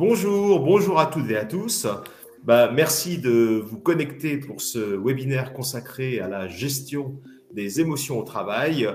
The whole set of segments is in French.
Bonjour, bonjour à toutes et à tous. Bah, merci de vous connecter pour ce webinaire consacré à la gestion des émotions au travail.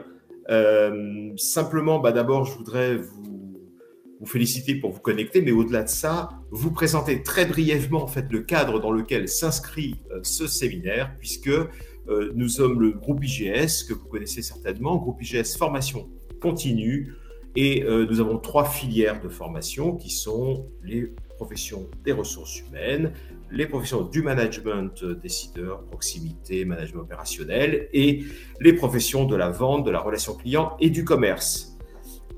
Euh, simplement, bah, d'abord, je voudrais vous, féliciter pour vous connecter, mais au-delà de ça, vous présenter très brièvement en fait le cadre dans lequel s'inscrit euh, ce séminaire, puisque euh, nous sommes le groupe IGS que vous connaissez certainement, groupe IGS formation continue, et euh, nous avons trois filières de formation qui sont les professions des ressources humaines, les professions du management euh, décideur, proximité, management opérationnel et les professions de la vente, de la relation client et du commerce.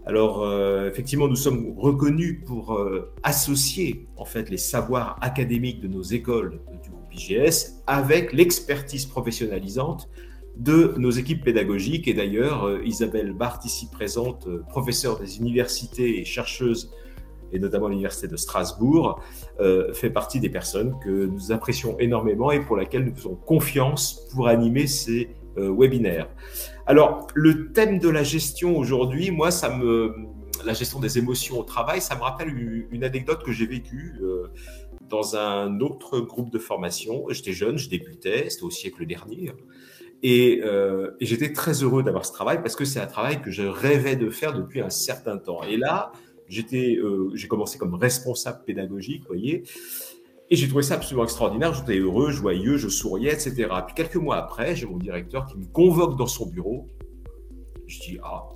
Alors euh, effectivement, nous sommes reconnus pour associer en fait les savoirs académiques de nos écoles du groupe IGS avec l'expertise professionnalisante de nos équipes pédagogiques. Et d'ailleurs, euh, Isabelle Barthes, ici présente, euh, professeure des universités et chercheuse, et notamment l'Université de Strasbourg, euh, fait partie des personnes que nous apprécions énormément et pour laquelle nous faisons confiance pour animer ces webinaires. Alors, le thème de la gestion aujourd'hui, moi, ça me, la gestion des émotions au travail, ça me rappelle une anecdote que j'ai vécue dans un autre groupe de formation. J'étais jeune, je débutais, c'était au siècle dernier. Euh, et, j'étais très heureux d'avoir ce travail parce que c'est un travail que je rêvais de faire depuis un certain temps. Et là, j'étais, euh, j'ai commencé comme responsable pédagogique, vous voyez, et j'ai trouvé ça absolument extraordinaire. J'étais heureux, joyeux, je souriais, etc. Puis quelques mois après, j'ai mon directeur qui me convoque dans son bureau. Je dis ah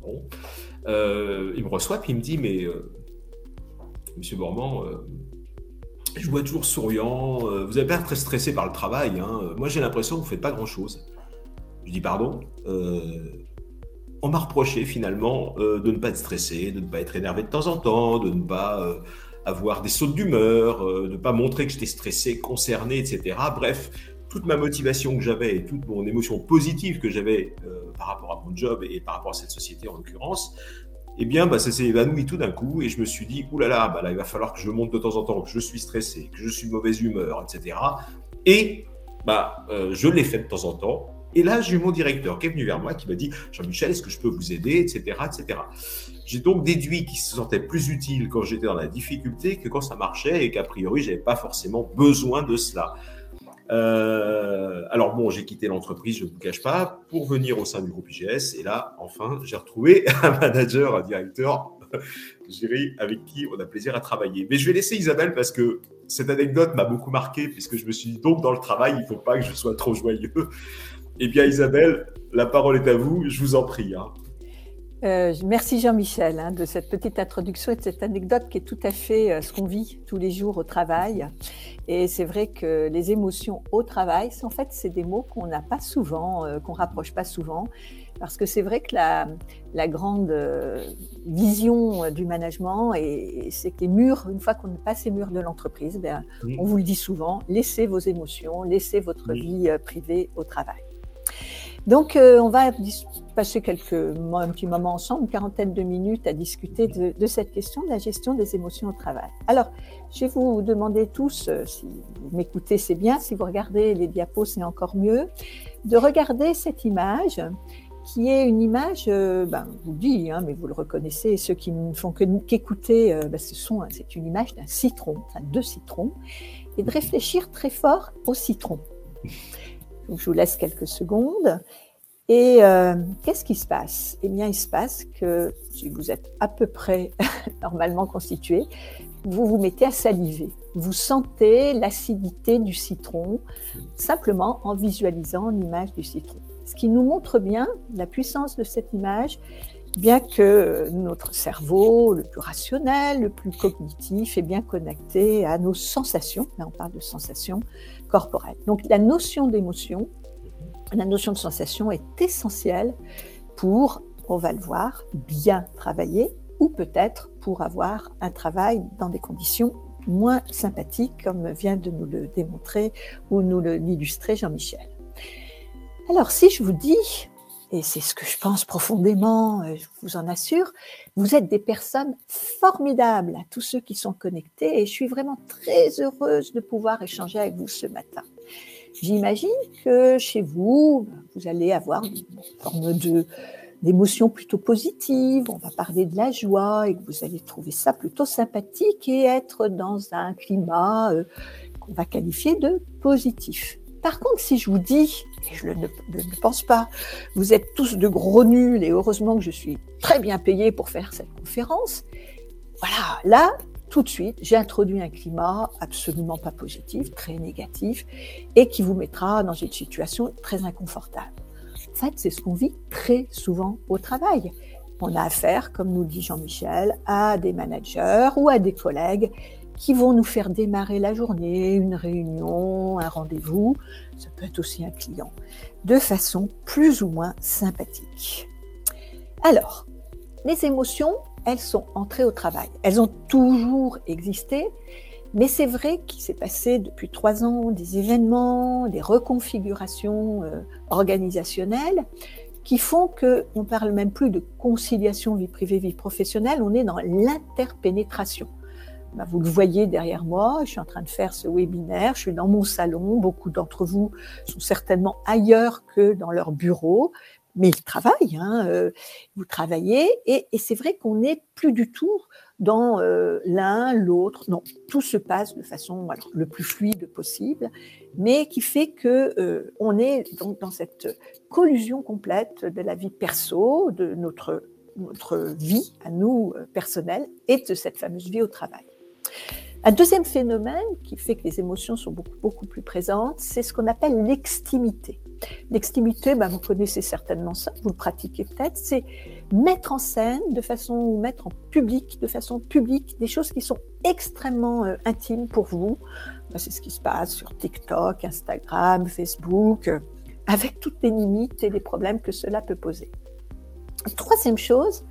bon. Euh, il me reçoit puis il me dit mais Monsieur Bormand je vois toujours souriant. Euh, vous avez pas très stressé par le travail. Hein. Moi, j'ai l'impression que vous ne faites pas grand-chose. Je dis pardon. Euh, on m'a reproché finalement euh, de ne pas être stressé, de ne pas être énervé de temps en temps, de ne pas avoir des sautes d'humeur, de ne pas montrer que j'étais stressé, concerné, etc. Bref, toute ma motivation que j'avais et toute mon émotion positive que j'avais par rapport à mon job et par rapport à cette société en l'occurrence, eh bien, bah, ça s'est évanoui tout d'un coup et je me suis dit, oulala, bah, là, il va falloir que je monte de temps en temps, que je suis stressé, que je suis de mauvaise humeur, etc. Et bah, euh, je l'ai fait de temps en temps. Et là, j'ai eu mon directeur qui est venu vers moi, qui m'a dit, Jean-Michel, est-ce que je peux vous aider, etc., etc. J'ai donc déduit qu'il se sentait plus utile quand j'étais dans la difficulté que quand ça marchait et qu'a priori, j'avais pas forcément besoin de cela. Euh, alors bon, j'ai quitté l'entreprise, je ne vous cache pas, pour venir au sein du groupe IGS. Et là, enfin, j'ai retrouvé un manager, un directeur, Géry, avec qui on a plaisir à travailler. Mais je vais laisser Isabelle parce que cette anecdote m'a beaucoup marqué, puisque je me suis dit, donc dans le travail, il ne faut pas que je sois trop joyeux. Eh bien, Isabelle, la parole est à vous, je vous en prie. Hein. Euh, merci Jean-Michel hein, de cette petite introduction et de cette anecdote qui est tout à fait euh, ce qu'on vit tous les jours au travail. Et c'est vrai que les émotions au travail, en fait, c'est des mots qu'on n'a pas souvent, euh, qu'on rapproche pas souvent, parce que c'est vrai que la, la grande vision du management, et, c'est que les murs, une fois qu'on passe les murs de l'entreprise, ben, on vous le dit souvent, laissez vos émotions, laissez votre vie privée au travail. Donc, euh, on va passer quelques, un petit moment ensemble, une quarantaine de minutes à discuter de, cette question de la gestion des émotions au travail. Alors, je vais vous demander tous, euh, si vous m'écoutez, c'est bien, si vous regardez les diapos, c'est encore mieux, de regarder cette image qui est une image, euh, ben, vous dis, hein, mais vous le reconnaissez, ceux qui ne font qu'écouter, ben, ce sont, c'est une image d'un citron, enfin deux citrons, et de réfléchir très fort au citron je vous laisse quelques secondes. Et euh, qu'est-ce qui se passe? Eh bien, il se passe que si vous êtes à peu près normalement constitué, vous vous mettez à saliver. Vous sentez l'acidité du citron simplement en visualisant l'image du citron. Ce qui nous montre bien la puissance de cette image, bien que notre cerveau, le plus rationnel, le plus cognitif, est bien connecté à nos sensations. Là, on parle de sensations donc la notion d'émotion, la notion de sensation est essentielle pour, on va le voir, bien travailler ou peut-être pour avoir un travail dans des conditions moins sympathiques, comme vient de nous le démontrer ou nous l'illustrer Jean-Michel. Alors si je vous dis, et c'est ce que je pense profondément, euh, je vous en assure, vous êtes des personnes formidables à tous ceux qui sont connectés et je suis vraiment très heureuse de pouvoir échanger avec vous ce matin. J'imagine que chez vous, vous allez avoir une forme de, d'émotions plutôt positives, on va parler de la joie et que vous allez trouver ça plutôt sympathique et être dans un climat euh, qu'on va qualifier de positif. Par contre, si je vous dis, et je ne, ne, pense pas, vous êtes tous de gros nuls et heureusement que je suis très bien payé pour faire cette conférence, voilà, là, tout de suite, j'ai introduit un climat absolument pas positif, très négatif, et qui vous mettra dans une situation très inconfortable. En fait, c'est ce qu'on vit très souvent au travail. On a affaire, comme nous dit Jean-Michel, à des managers ou à des collègues qui vont nous faire démarrer la journée, une réunion, un rendez-vous, ça peut être aussi un client, de façon plus ou moins sympathique. Alors, les émotions, elles sont entrées au travail. Elles ont toujours existé, mais c'est vrai qu'il s'est passé depuis trois ans des événements, des reconfigurations euh, organisationnelles qui font que on parle même plus de conciliation vie privée vie professionnelle, on est dans l'interpénétration. Bah, vous le voyez derrière moi, je suis en train de faire ce webinaire, je suis dans mon salon, beaucoup d'entre vous sont certainement ailleurs que dans leur bureau, mais ils travaillent, hein, euh, vous travaillez, et, c'est vrai qu'on n'est plus du tout dans euh, l'un, l'autre. Non, tout se passe de façon alors, le plus fluide possible, mais qui fait que euh, on est donc dans cette collusion complète de la vie perso, de notre notre vie à nous personnelle et de cette fameuse vie au travail. Un deuxième phénomène qui fait que les émotions sont beaucoup, beaucoup plus présentes, c'est ce qu'on appelle l'extimité. L'extimité, ben, vous connaissez certainement ça, vous le pratiquez peut-être, c'est mettre en scène de façon, ou mettre en public, de façon publique, des choses qui sont extrêmement euh, intimes pour vous. Ben, c'est ce qui se passe sur TikTok, Instagram, Facebook, euh, avec toutes les limites et les problèmes que cela peut poser. Troisième chose,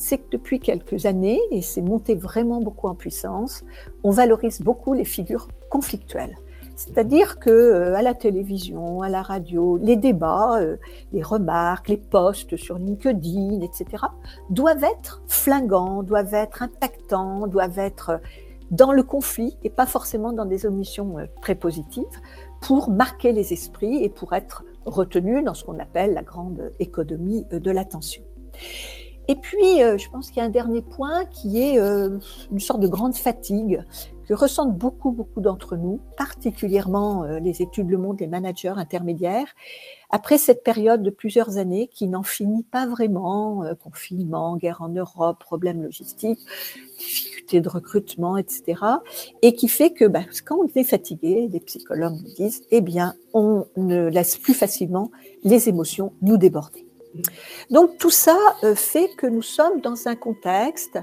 c'est que depuis quelques années, et c'est monté vraiment beaucoup en puissance, on valorise beaucoup les figures conflictuelles. C'est-à-dire que euh, à la télévision, à la radio, les débats, euh, les remarques, les posts sur LinkedIn, etc., doivent être flingants, doivent être impactants, doivent être dans le conflit et pas forcément dans des omissions euh, très positives pour marquer les esprits et pour être retenus dans ce qu'on appelle la grande économie de l'attention. Et puis, je pense qu'il y a un dernier point qui est une sorte de grande fatigue que ressentent beaucoup, beaucoup d'entre nous, particulièrement euh, les études Le Monde, les managers intermédiaires, après cette période de plusieurs années qui n'en finit pas vraiment, euh, confinement, guerre en Europe, problèmes logistiques, difficultés de recrutement, etc. Et qui fait que bah, quand on est fatigué, les psychologues nous disent, eh bien, on ne laisse plus facilement les émotions nous déborder. Donc tout ça euh, fait que nous sommes dans un contexte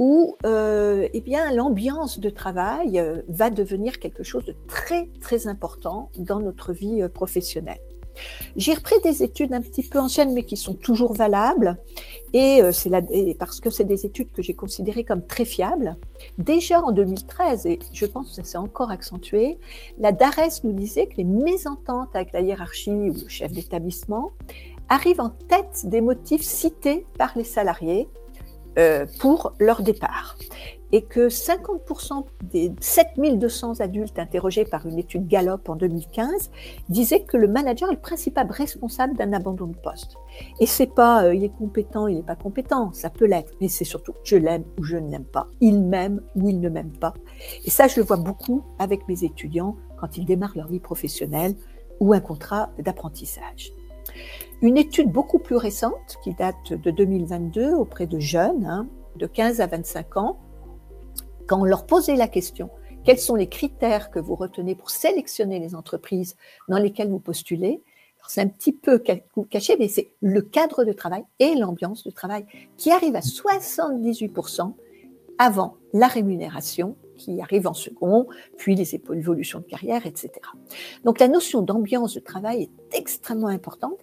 où euh, eh bien l'ambiance de travail euh, va devenir quelque chose de très très important dans notre vie euh, professionnelle. J'ai repris des études un petit peu anciennes mais qui sont toujours valables et c'est parce que c'est des études que j'ai considérées comme très fiables. Déjà en 2013 et je pense que ça s'est encore accentué, la DARES nous disait que les mésententes avec la hiérarchie ou le chef d'établissement arrivent en tête des motifs cités par les salariés euh, pour leur départ. Et que 50% des 7200 adultes interrogés par une étude Gallup en 2015 disaient que le manager est le principal responsable d'un abandon de poste. Et c'est pas euh, il est compétent, il n'est pas compétent, ça peut l'être, mais c'est surtout je l'aime ou je ne l'aime pas, il m'aime ou il ne m'aime pas. Et ça, je le vois beaucoup avec mes étudiants quand ils démarrent leur vie professionnelle ou un contrat d'apprentissage. Une étude beaucoup plus récente, qui date de 2022 auprès de jeunes, hein, de 15 à 25 ans, quand on leur posait la question, quels sont les critères que vous retenez pour sélectionner les entreprises dans lesquelles vous postulez? C'est un petit peu caché, mais c'est le cadre de travail et l'ambiance de travail qui arrive à 78% avant la rémunération qui arrive en second, puis les évolutions de carrière, etc. Donc la notion d'ambiance de travail est extrêmement importante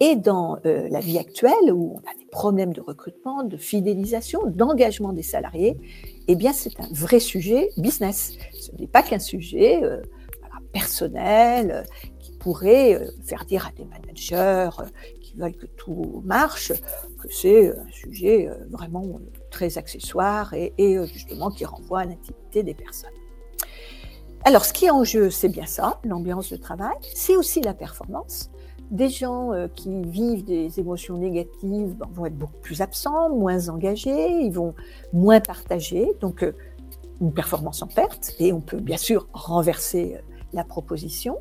et dans euh, la vie actuelle, où on a des problèmes de recrutement, de fidélisation, d'engagement des salariés, eh bien, c'est un vrai sujet business. Ce n'est pas qu'un sujet euh, personnel euh, qui pourrait faire dire à des managers qui veulent que tout marche que c'est un sujet vraiment très accessoire et, et justement qui renvoie à l'intimité des personnes. Alors, ce qui est en jeu, c'est bien ça, l'ambiance de travail. C'est aussi la performance des gens euh, qui vivent des émotions négatives ben, vont être beaucoup plus absents, moins engagés, ils vont moins partager, donc euh, une performance en perte, et on peut bien sûr renverser euh, la proposition.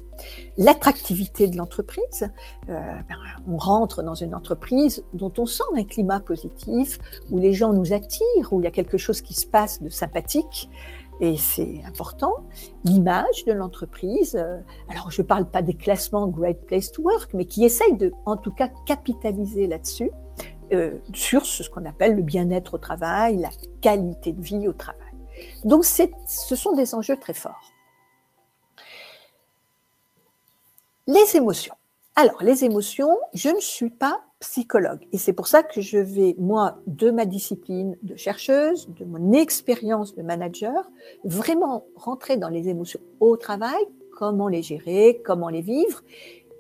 L'attractivité de l'entreprise, ben, on rentre dans une entreprise dont on sent un climat positif, où les gens nous attirent, où il y a quelque chose qui se passe de sympathique et c'est important, l'image de l'entreprise. Euh, alors, je ne parle pas des classements Great Place to Work, mais qui essayent de, en tout cas, capitaliser là-dessus, euh, sur ce qu'on appelle le bien-être au travail, la qualité de vie au travail. Donc, ce sont des enjeux très forts. Les émotions. Alors, les émotions, je ne suis pas psychologue. Et c'est pour ça que je vais, moi, de ma discipline de chercheuse, de mon expérience de manager, vraiment rentrer dans les émotions au travail, comment les gérer, comment les vivre,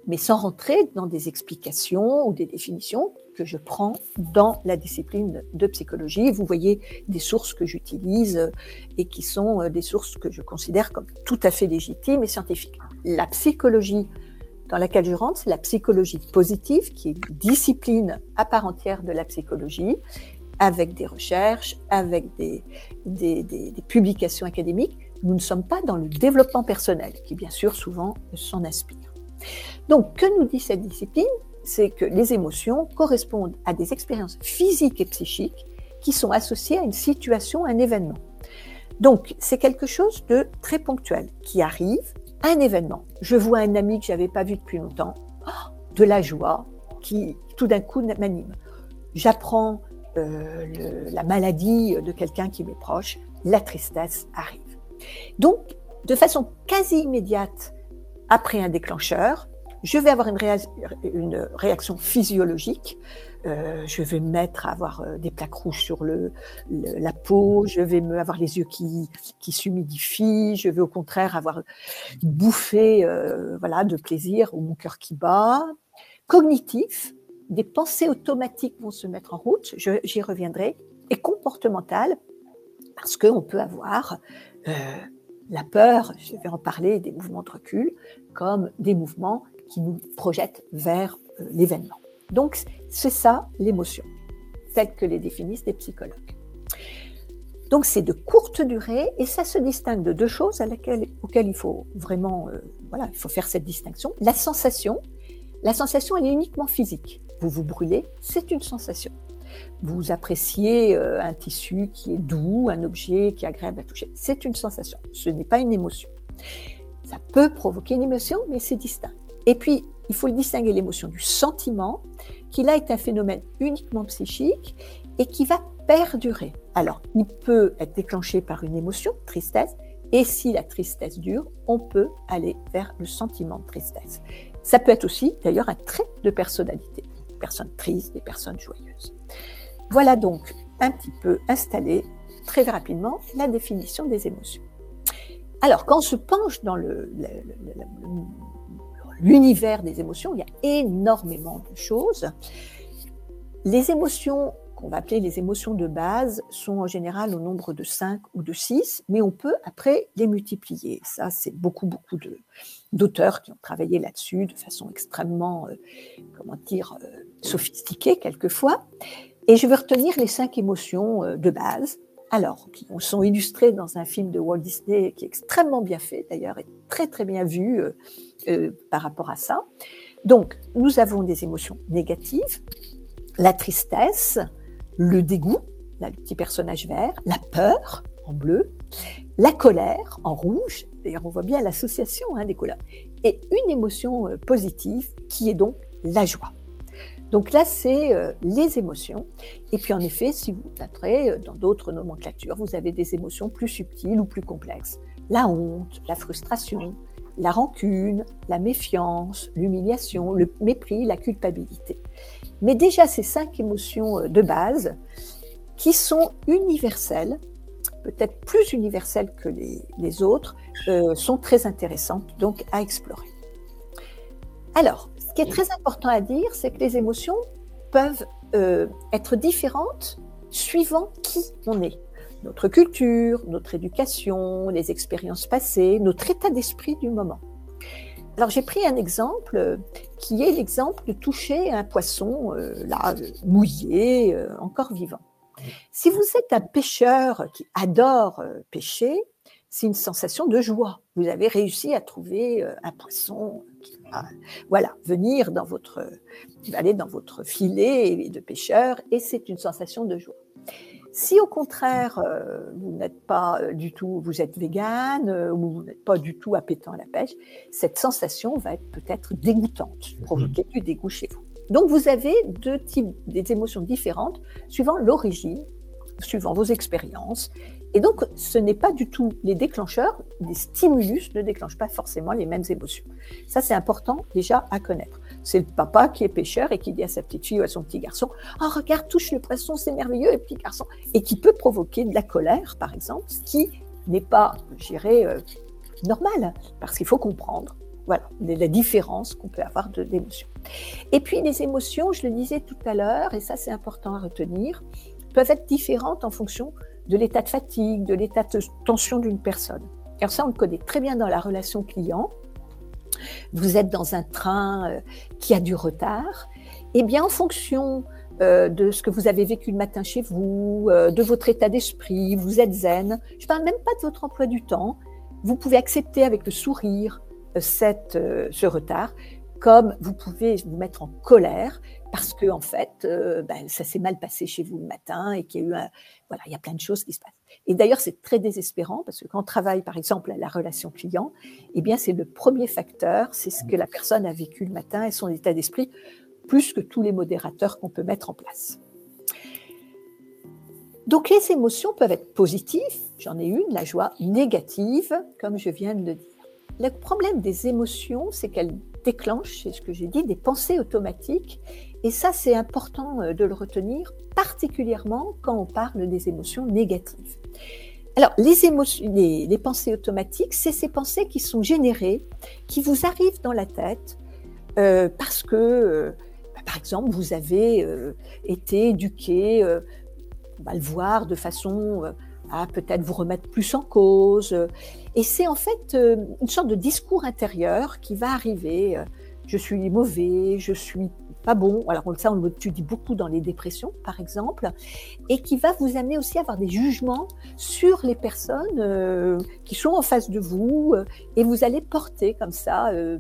mais sans rentrer dans des explications ou des définitions que je prends dans la discipline de psychologie. Vous voyez des sources que j'utilise et qui sont euh, des sources que je considère comme tout à fait légitimes et scientifiques. La psychologie dans laquelle je rentre, c'est la psychologie positive, qui est une discipline à part entière de la psychologie, avec des recherches, avec des, des, publications académiques. Nous ne sommes pas dans le développement personnel, qui bien sûr souvent s'en inspire. Donc, que nous dit cette discipline? C'est que les émotions correspondent à des expériences physiques et psychiques qui sont associées à une situation, à un événement. Donc, c'est quelque chose de très ponctuel qui arrive un événement. Je vois un ami que j'avais pas vu depuis longtemps, oh, de la joie qui tout d'un coup m'anime. J'apprends euh, la maladie de quelqu'un qui m'est proche, la tristesse arrive. Donc, de façon quasi immédiate, après un déclencheur, je vais avoir une, une réaction physiologique euh, je vais me mettre à avoir euh, des plaques rouges sur le, la peau, je vais me avoir les yeux qui, qui s'humidifient, je vais au contraire avoir bouffé euh, voilà, de plaisir ou mon cœur qui bat. Cognitif, des pensées automatiques vont se mettre en route, j'y reviendrai, et comportemental, parce qu'on peut avoir euh, la peur, je vais en parler, des mouvements de recul, comme des mouvements qui nous projettent vers l'événement. Donc, c'est ça l'émotion, telle que les définissent les psychologues. Donc, c'est de courte durée et ça se distingue de deux choses à laquelle, auxquelles il faut vraiment, euh, voilà, il faut faire cette distinction. La sensation, la sensation, elle est uniquement physique. Vous vous brûlez, c'est une sensation. Vous appréciez euh, un tissu qui est doux, un objet qui est agréable à toucher, c'est une sensation. Ce n'est pas une émotion. Ça peut provoquer une émotion, mais c'est distinct. Et puis, il faut distinguer l'émotion du sentiment, qui là est un phénomène uniquement psychique et qui va perdurer. Alors, il peut être déclenché par une émotion, tristesse, et si la tristesse dure, on peut aller vers le sentiment de tristesse. Ça peut être aussi d'ailleurs un trait de personnalité, des personnes tristes, des personnes joyeuses. Voilà donc un petit peu installé très rapidement la définition des émotions. Alors, quand on se penche dans le, l'univers des émotions, il y a énormément de choses. Les émotions qu'on va appeler les émotions de base sont en général au nombre de 5 ou de 6, mais on peut après les multiplier. Ça, c'est beaucoup, beaucoup d'auteurs qui ont travaillé là-dessus de façon extrêmement, euh, comment dire, euh, sophistiquée quelquefois. Et je vais retenir les cinq émotions euh, de base alors, qui sont illustrées dans un film de Walt Disney qui est extrêmement bien fait d'ailleurs et très très bien vu euh, par rapport à ça. Donc, nous avons des émotions négatives, la tristesse, le dégoût, là, le petit personnage vert, la peur en bleu, la colère en rouge, d'ailleurs on voit bien l'association hein, des couleurs, et une émotion euh, positive qui est donc la joie. Donc là, c'est euh, les émotions. Et puis en effet, si vous taperez euh, dans d'autres nomenclatures, vous avez des émotions plus subtiles ou plus complexes. La honte, la frustration, la rancune, la méfiance, l'humiliation, le mépris, la culpabilité. Mais déjà, ces cinq émotions euh, de base, qui sont universelles, peut-être plus universelles que les, autres, sont très intéressantes donc à explorer. Alors, ce qui est très important à dire, c'est que les émotions peuvent euh, être différentes suivant qui on est. Notre culture, notre éducation, les expériences passées, notre état d'esprit du moment. Alors j'ai pris un exemple qui est l'exemple de toucher un poisson là mouillé, encore vivant. Si vous êtes un pêcheur qui adore pêcher, c'est une sensation de joie. Vous avez réussi à trouver un poisson qui va voilà, venir aller dans votre filet de pêcheur et c'est une sensation de joie. Si au contraire, euh, vous n'êtes pas euh, du tout, vous êtes végane euh, ou vous n'êtes pas du tout appétant à la pêche, cette sensation va être peut-être dégoûtante, mhm. provoquer du dégoût chez vous. Donc vous avez deux types des émotions différentes suivant l'origine, suivant vos expériences et donc, ce n'est pas du tout les déclencheurs, les stimulus ne déclenchent pas forcément les mêmes émotions. Ça, c'est important déjà à connaître. C'est le papa qui est pêcheur et qui dit à sa petite fille ou à son petit garçon Oh, regarde, touche le poisson, c'est merveilleux, et petit garçon. Et qui peut provoquer de la colère, par exemple, ce qui n'est pas, je dirais, euh, normal, parce qu'il faut comprendre voilà, la différence qu'on peut avoir d'émotions. Et puis les émotions, je le disais tout à l'heure, et ça c'est important à retenir, peuvent être différentes en fonction de l'état de fatigue, de l'état de tension d'une personne. Alors ça, on le connaît très bien dans la relation client. Vous êtes dans un train euh, qui a du retard. Et eh bien, en fonction euh, de ce que vous avez vécu le matin chez vous, euh, de votre état d'esprit, vous êtes zen. Je ne parle même pas de votre emploi du temps. Vous pouvez accepter avec le sourire cette, ce retard, comme vous pouvez vous mettre en colère parce que en fait, ben, ça s'est mal passé chez vous le matin et qu'il y a eu un, voilà, il y a plein de choses qui se passent. Et d'ailleurs, c'est très désespérant parce que quand on travaille, par exemple, à la relation client, eh bien, c'est le premier facteur, c'est ce que la personne a vécu le matin et son état d'esprit, plus que tous les modérateurs qu'on peut mettre en place. Donc, les émotions peuvent être positives, j'en ai une, la joie négative, comme je viens de le dire. Le problème des émotions, c'est qu'elles déclenchent, c'est ce que j'ai dit, des pensées automatiques. Et ça, c'est important euh, de le retenir particulièrement quand on parle des émotions négatives. Alors, les, pensées automatiques, c'est ces pensées qui sont générées, qui vous arrivent dans la tête euh, parce que, euh, bah, par exemple, vous avez euh, été éduqué, on va le voir, de façon à peut-être vous remettre plus en cause. Et c'est en fait une sorte de discours intérieur qui va arriver. Je suis mauvais, je suis pas bon. Alors on le étudie beaucoup dans les dépressions, par exemple, et qui va vous amener aussi à avoir des jugements sur les personnes euh, qui sont en face de vous, euh, et vous allez porter comme ça, euh,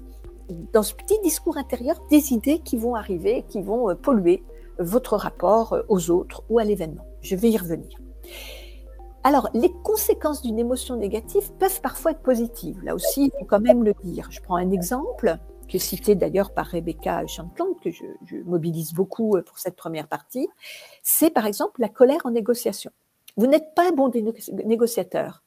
dans ce petit discours intérieur, des idées qui vont arriver, qui vont polluer votre rapport aux autres ou à l'événement. Je vais y revenir. Alors, les conséquences d'une émotion négative peuvent parfois être positives. Là aussi, il faut quand même le dire. Je prends un exemple qui est cité d'ailleurs par Rebecca Champland, que je, mobilise beaucoup euh, pour cette première partie, c'est par exemple la colère en négociation. Vous n'êtes pas un bon négociateur,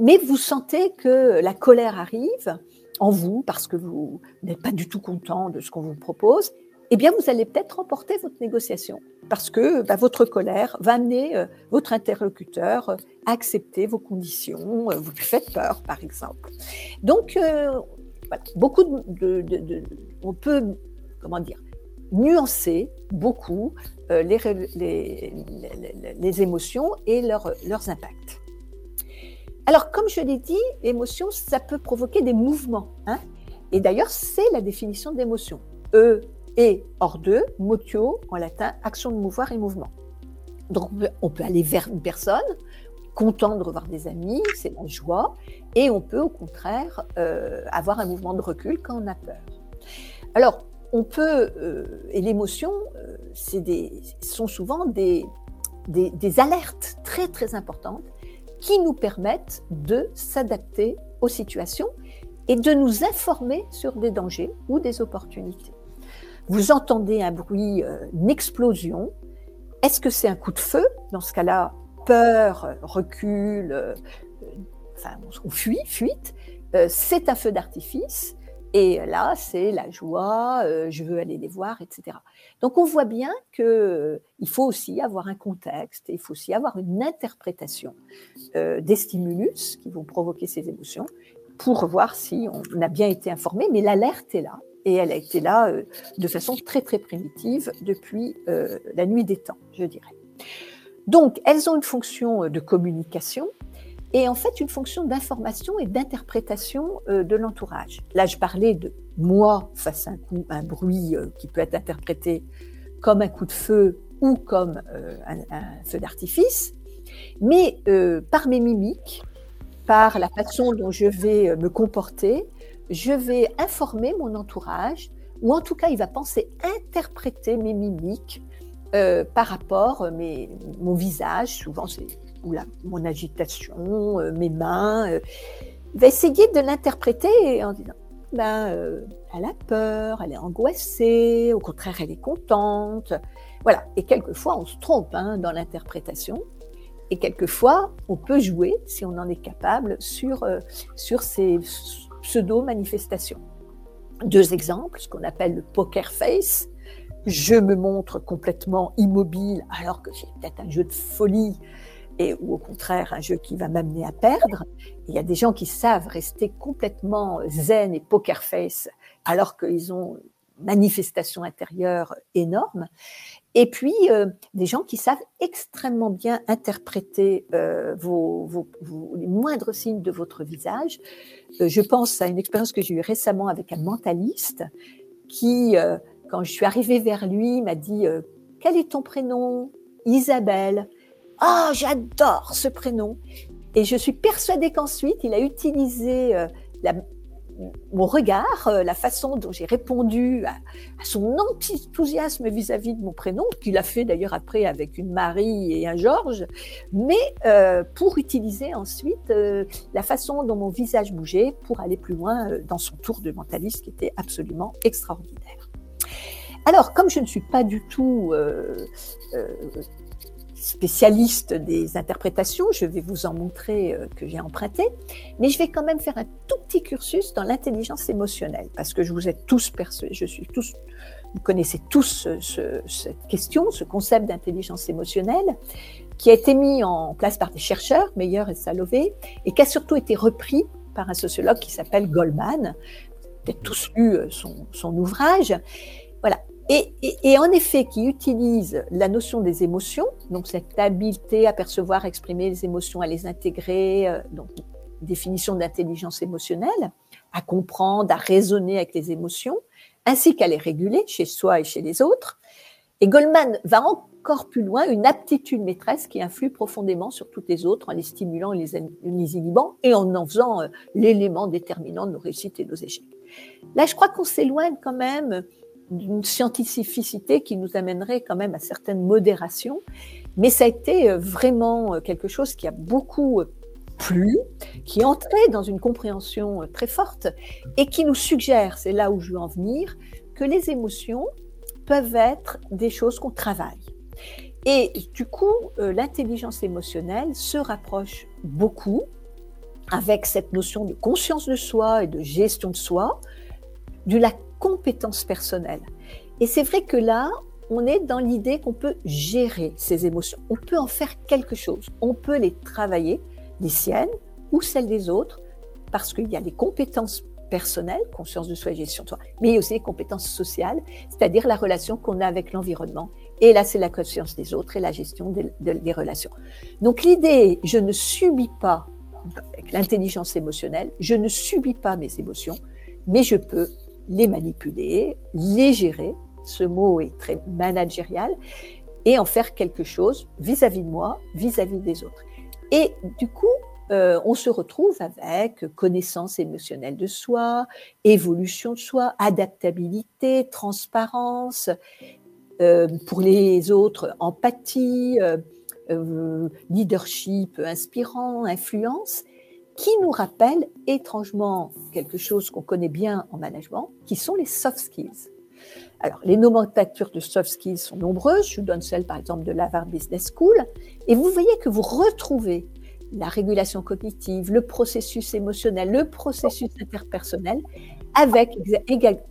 mais vous sentez que la colère arrive en vous parce que vous n'êtes pas du tout content de ce qu'on vous propose, eh bien, vous allez peut-être remporter votre négociation parce que bah, votre colère va amener euh, votre interlocuteur à accepter vos conditions, euh, vous lui faites peur, par exemple. Donc, beaucoup de, on peut, comment dire, nuancer beaucoup euh, les, les, émotions et leurs impacts. Alors, comme je l'ai dit, l'émotion, ça peut provoquer des mouvements. Hein et d'ailleurs, c'est la définition d'émotion. E et hors de, motio en latin, action de mouvoir et mouvement. Donc, on peut aller vers une personne, content de revoir des amis, c'est la joie, et on peut au contraire euh, avoir un mouvement de recul quand on a peur. Alors, on peut, euh, et l'émotion, euh, sont souvent des, des, des, alertes très très importantes qui nous permettent de s'adapter aux situations et de nous informer sur des dangers ou des opportunités. Vous entendez un bruit, une explosion. Est-ce que c'est un coup de feu? Dans ce cas-là, peur, recul, euh, enfin, on fuit, fuite, euh, c'est un feu d'artifice. Et là, c'est la joie, euh, je veux aller les voir, etc. Donc, on voit bien qu'il faut aussi avoir un contexte, il faut aussi avoir une interprétation des stimulus qui vont provoquer ces émotions pour voir si on a bien été informé. Mais l'alerte est là, et elle a été là de façon très, très primitive depuis la nuit des temps, je dirais. Donc, elles ont une fonction euh, de communication est en fait une fonction d'information et d'interprétation de l'entourage. Là, je parlais de moi face à un, coup, un bruit qui peut être interprété comme un coup de feu ou comme un, un, feu d'artifice, mais par mes mimiques, par la façon dont je vais me comporter, je vais informer mon entourage, ou en tout cas, il va penser interpréter mes mimiques euh, par rapport à euh, mon visage, souvent c'est ou la, mon agitation, euh, mes mains. va essayer de l'interpréter en disant ben, elle a peur, elle est angoissée, au contraire, elle est contente. Voilà. Et quelquefois, on se trompe hein, dans l'interprétation. Et quelquefois, on peut jouer, si on en est capable, sur, sur ces pseudo-manifestations. Deux exemples, ce qu'on appelle le poker face. Je me montre complètement immobile alors que c'est peut-être un jeu de folie et ou au contraire un jeu qui va m'amener à perdre. Il y a des gens qui savent rester complètement zen et poker face alors qu'ils ont manifestation intérieure énorme. Et puis, euh, des gens qui savent extrêmement bien interpréter euh, vos, vos, les moindres signes de votre visage. Euh, je pense à une expérience que j'ai eue récemment avec un mentaliste qui, quand je suis arrivée vers lui, m'a dit Quel est ton prénom? Isabelle. Ah, j'adore ce prénom. Et je suis persuadée qu'ensuite, il a utilisé la, mon regard, euh, la façon dont j'ai répondu à, son enthousiasme vis-à-vis de mon prénom, qu'il a fait d'ailleurs après avec une Marie et un Georges, mais euh, pour utiliser ensuite euh, la façon dont mon visage bougeait pour aller plus loin dans son tour de mentaliste qui était absolument extraordinaire. Alors, comme je ne suis pas du tout spécialiste des interprétations, je vais vous en montrer euh, que j'ai emprunté, mais je vais quand même faire un tout petit cursus dans l'intelligence émotionnelle, parce que je vous êtes tous persuadés, je suis tous, vous connaissez tous cette question, ce concept d'intelligence émotionnelle, qui a été mis en place par des chercheurs, Meyer et Salové, et qui a surtout été repris par un sociologue qui s'appelle Goldman. Vous avez tous lu euh, son, son ouvrage. Voilà. Et, en effet, qui utilise la notion des émotions, donc cette habileté à percevoir, à exprimer les émotions, à les intégrer, euh, donc définition d'intelligence émotionnelle, à comprendre, à raisonner avec les émotions, ainsi qu'à les réguler chez soi et chez les autres. Et Goldman va encore plus loin, une aptitude maîtresse qui influe profondément sur toutes les autres en les stimulant et les, inhibant et en en faisant euh, l'élément déterminant de nos réussites et nos échecs. Là, je crois qu'on s'éloigne quand même d'une scientificité qui nous amènerait quand même à certaines modérations. Mais ça a été euh, vraiment euh, quelque chose qui a beaucoup euh, plu, qui entrait dans une compréhension très forte et qui nous suggère, c'est là où je veux en venir, que les émotions peuvent être des choses qu'on travaille. Et du coup, l'intelligence émotionnelle se rapproche beaucoup avec cette notion de conscience de soi et de gestion de soi, du la compétences personnelles. Et c'est vrai que là, on est dans l'idée qu'on peut gérer ses émotions. On peut en faire quelque chose. On peut les travailler, les siennes ou celles des autres, parce qu'il y a les compétences personnelles, conscience de soi et gestion de soi, mais il y a aussi les compétences sociales, c'est-à-dire la relation qu'on a avec l'environnement. Et là, c'est la conscience des autres et la gestion des, des relations. Donc l'idée, je ne subis pas, avec l'intelligence émotionnelle, je ne subis pas mes émotions, mais je peux les manipuler, les gérer, ce mot est très managérial, et en faire quelque chose vis-à-vis de moi, vis-à-vis des autres. Et du coup, euh, on se retrouve avec connaissance émotionnelle de soi, évolution de soi, adaptabilité, transparence, euh, pour les autres, empathie, euh, leadership inspirant, influence qui nous rappelle étrangement quelque chose qu'on connaît bien en management, qui sont les soft skills. Alors, les nomenclatures de soft skills sont nombreuses. Je vous donne celle, par exemple, de l'Harvard Business School. Et vous voyez que vous retrouvez la régulation cognitive, le processus émotionnel, le processus interpersonnel, avec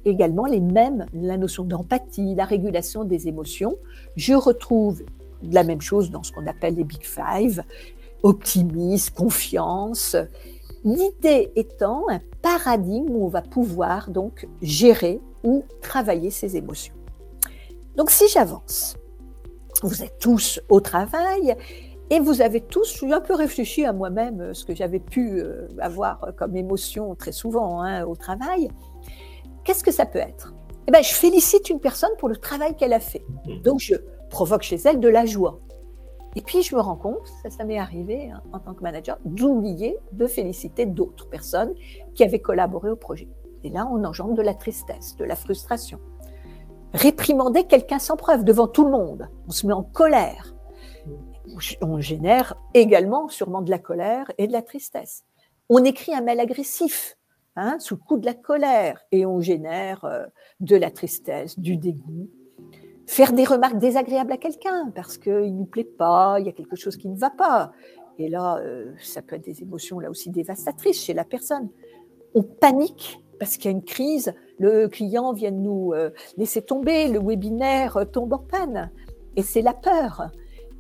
également les mêmes, la notion d'empathie, la régulation des émotions. Je retrouve la même chose dans ce qu'on appelle les Big Five, optimisme, confiance. L'idée étant un paradigme où on va pouvoir donc gérer ou travailler ses émotions. Donc si j'avance, vous êtes tous au travail Et vous avez tous, suis un peu réfléchi à moi-même, euh, ce que j'avais pu euh, avoir comme émotion très souvent hein, au travail. Qu'est-ce que ça peut être? Eh bien, je félicite une personne pour le travail qu'elle a fait. Donc, je provoque chez elle de la joie. Et puis, je me rends compte, ça, ça m'est arrivé hein, en tant que manager, d'oublier de féliciter d'autres personnes qui avaient collaboré au projet. Et là, on engendre de la tristesse, de la frustration. Réprimander quelqu'un sans preuve devant tout le monde, on se met en colère. On génère également sûrement de la colère et de la tristesse. On écrit un mail agressif hein, sous le coup de la colère et on génère euh, de la tristesse, du dégoût. Faire des remarques désagréables à quelqu'un parce qu'il ne nous plaît pas, il y a quelque chose qui ne va pas. Et là, euh, ça peut être des émotions là aussi dévastatrices chez la personne. On panique parce qu'il y a une crise, le client vient de nous euh, laisser tomber, le webinaire tombe en panne. Et c'est la peur.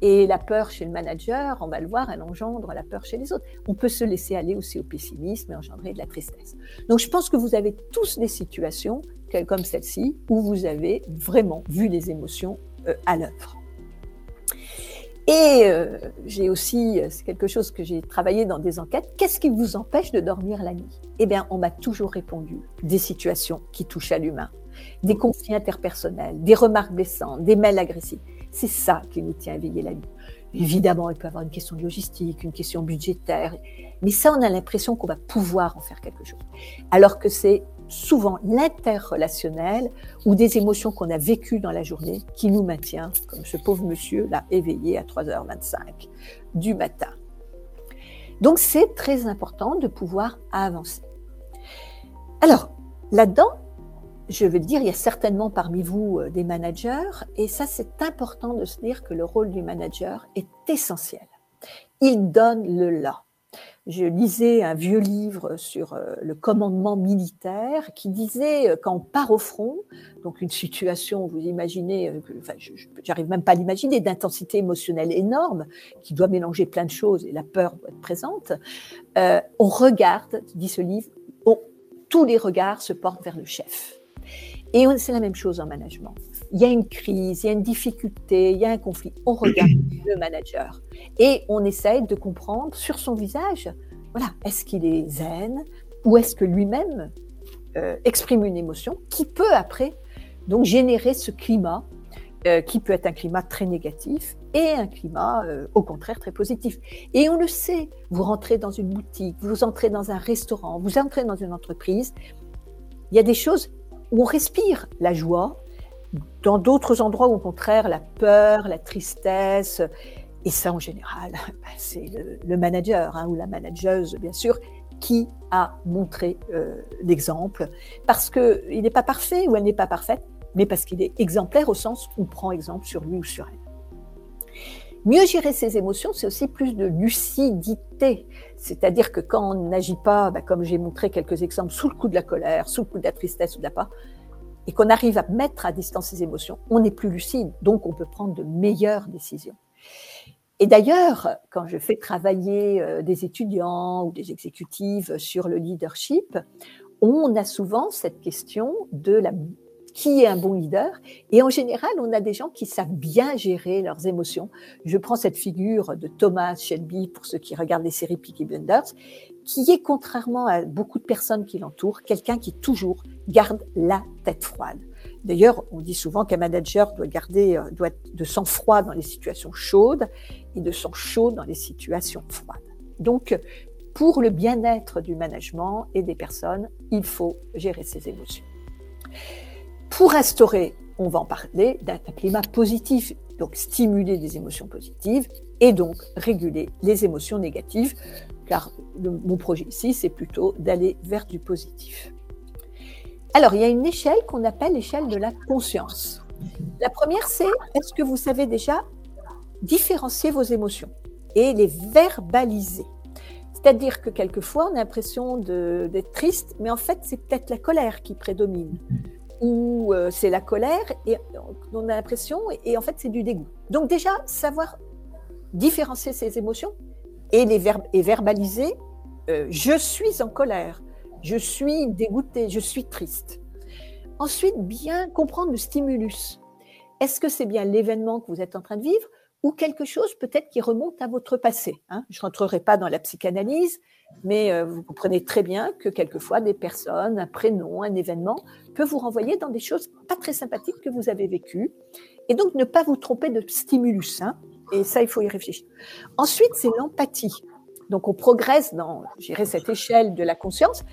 Et la peur chez le manager, on va le voir, elle engendre la peur chez les autres. On peut se laisser aller aussi au pessimisme et engendrer de la tristesse. Donc je pense que vous avez tous des situations comme celle-ci où vous avez vraiment vu les émotions euh, à l'œuvre. Et euh, j'ai aussi, euh, c'est quelque chose que j'ai travaillé dans des enquêtes, qu'est-ce qui vous empêche de dormir la nuit? Eh bien, on m'a toujours répondu des situations qui touchent à l'humain, des conflits interpersonnels, des remarques blessantes, des mails agressifs. C'est ça qui nous tient à veiller la nuit. Évidemment, il peut y avoir une question logistique, une question budgétaire, mais ça, on a l'impression qu'on va pouvoir en faire quelque chose. Alors que c'est souvent l'interrelationnel ou des émotions qu'on a vécues dans la journée qui nous maintient, comme ce pauvre monsieur là, éveillé à 3h25 du matin. Donc c'est très important de pouvoir avancer. Alors, là-dedans, je veux dire, il y a certainement parmi vous euh, des managers, et ça c'est important de se dire que le rôle du manager est essentiel. Il donne le là je lisais un vieux livre sur euh, le commandement militaire qui disait euh, quand on part au front, donc une situation, vous imaginez, euh, enfin, j'arrive même pas à l'imaginer, d'intensité émotionnelle énorme qui doit mélanger plein de choses et la peur doit être présente. on regarde, dit ce livre, tous les regards se portent vers le chef. Et c'est la même chose en management. Il y a une crise, il y a une difficulté, il y a un conflit. On regarde le manager et on essaye de comprendre sur son visage, voilà, est-ce qu'il est zen ou est-ce que lui-même euh, exprime une émotion qui peut après donc générer ce climat euh, qui peut être un climat très négatif et un climat euh, au contraire très positif. Et on le sait, vous rentrez dans une boutique, vous entrez dans un restaurant, vous entrez dans une entreprise, il y a des choses où on respire la joie, dans d'autres endroits où au contraire la peur, la tristesse, et ça en général, c'est le, manager hein, ou la manageuse bien sûr qui a montré euh, l'exemple, parce qu'il n'est pas parfait ou elle n'est pas parfaite, mais parce qu'il est exemplaire au sens où on prend exemple sur lui ou sur elle. Mieux gérer ses émotions, c'est aussi plus de lucidité. C'est-à-dire que quand on n'agit pas, bah, comme j'ai montré quelques exemples, sous le coup de la colère, sous le coup de la tristesse ou de la peur, et qu'on arrive à mettre à distance ses émotions, on est plus lucide, donc on peut prendre de meilleures décisions. Et d'ailleurs, quand je fais travailler euh, des étudiants ou des exécutives sur le leadership, on a souvent cette question de la qui est un bon leader? Et en général, on a des gens qui savent bien gérer leurs émotions. Je prends cette figure de Thomas Shelby, pour ceux qui regardent les séries Peaky Blinders, qui est, contrairement à beaucoup de personnes qui l'entourent, quelqu'un qui toujours garde la tête froide. D'ailleurs, on dit souvent qu'un manager doit garder euh, doit de sang-froid dans les situations chaudes et de sang chaud dans les situations froides. Donc, pour le bien-être du management et des personnes, il faut gérer ses émotions. Pour instaurer, on va en parler, d'un climat positif, donc stimuler des émotions positives et donc réguler les émotions négatives, car mon projet ici, c'est plutôt d'aller vers du positif. Alors, il y a une échelle qu'on appelle l'échelle de la conscience. La première, c'est est-ce que vous savez déjà différencier vos émotions et les verbaliser? C'est-à-dire que quelquefois, on a l'impression d'être triste, mais en fait, c'est peut-être la colère qui prédomine ou euh, c'est la colère et on a l'impression et, en fait c'est du dégoût. Donc déjà savoir différencier ces émotions et les verbaliser euh, je suis en colère, je suis dégoûté, je suis triste. Ensuite bien comprendre le stimulus. Est-ce que c'est bien l'événement que vous êtes en train de vivre ou quelque chose peut-être qui remonte à votre passé. Hein? Je ne rentrerai pas dans la psychanalyse, mais euh, vous comprenez très bien que quelquefois des personnes, un prénom, un événement peut vous renvoyer dans des choses pas très sympathiques que vous avez vécues. Et donc ne pas vous tromper de stimulus. Hein. Et ça, il faut y réfléchir. Ensuite, c'est l'empathie. Donc on progresse dans, cette échelle de la conscience.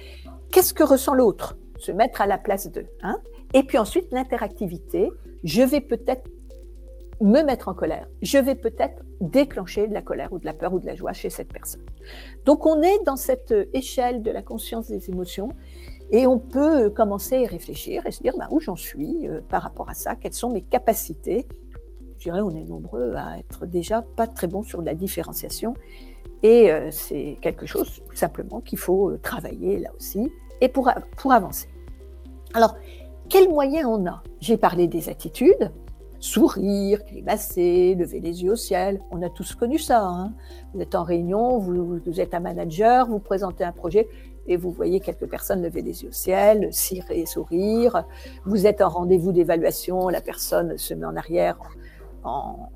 Qu'est-ce que ressent l'autre? Se mettre à la place d'eux. Hein et puis ensuite, l'interactivité. Je vais peut-être me mettre en colère. Je vais peut-être déclencher de la colère ou de la peur ou de la joie chez cette personne. Donc on est dans cette échelle de la conscience des émotions et on peut commencer à réfléchir et se dire bah, où j'en suis euh, par rapport à ça, quelles sont mes capacités? Je dirais on est nombreux à être déjà pas très bons sur la différenciation et euh, c'est quelque chose simplement qu'il faut euh, travailler là aussi et pour, pour avancer. Alors, quels moyens on a? J'ai parlé des attitudes, sourire, grimacer, lever les yeux au ciel. On a tous connu ça. Hein. vous êtes en réunion, vous, êtes un manager, vous présentez un projet et vous voyez quelques personnes lever les yeux au ciel, cirer, sourire. Vous êtes en rendez-vous d'évaluation, la personne se met en arrière en,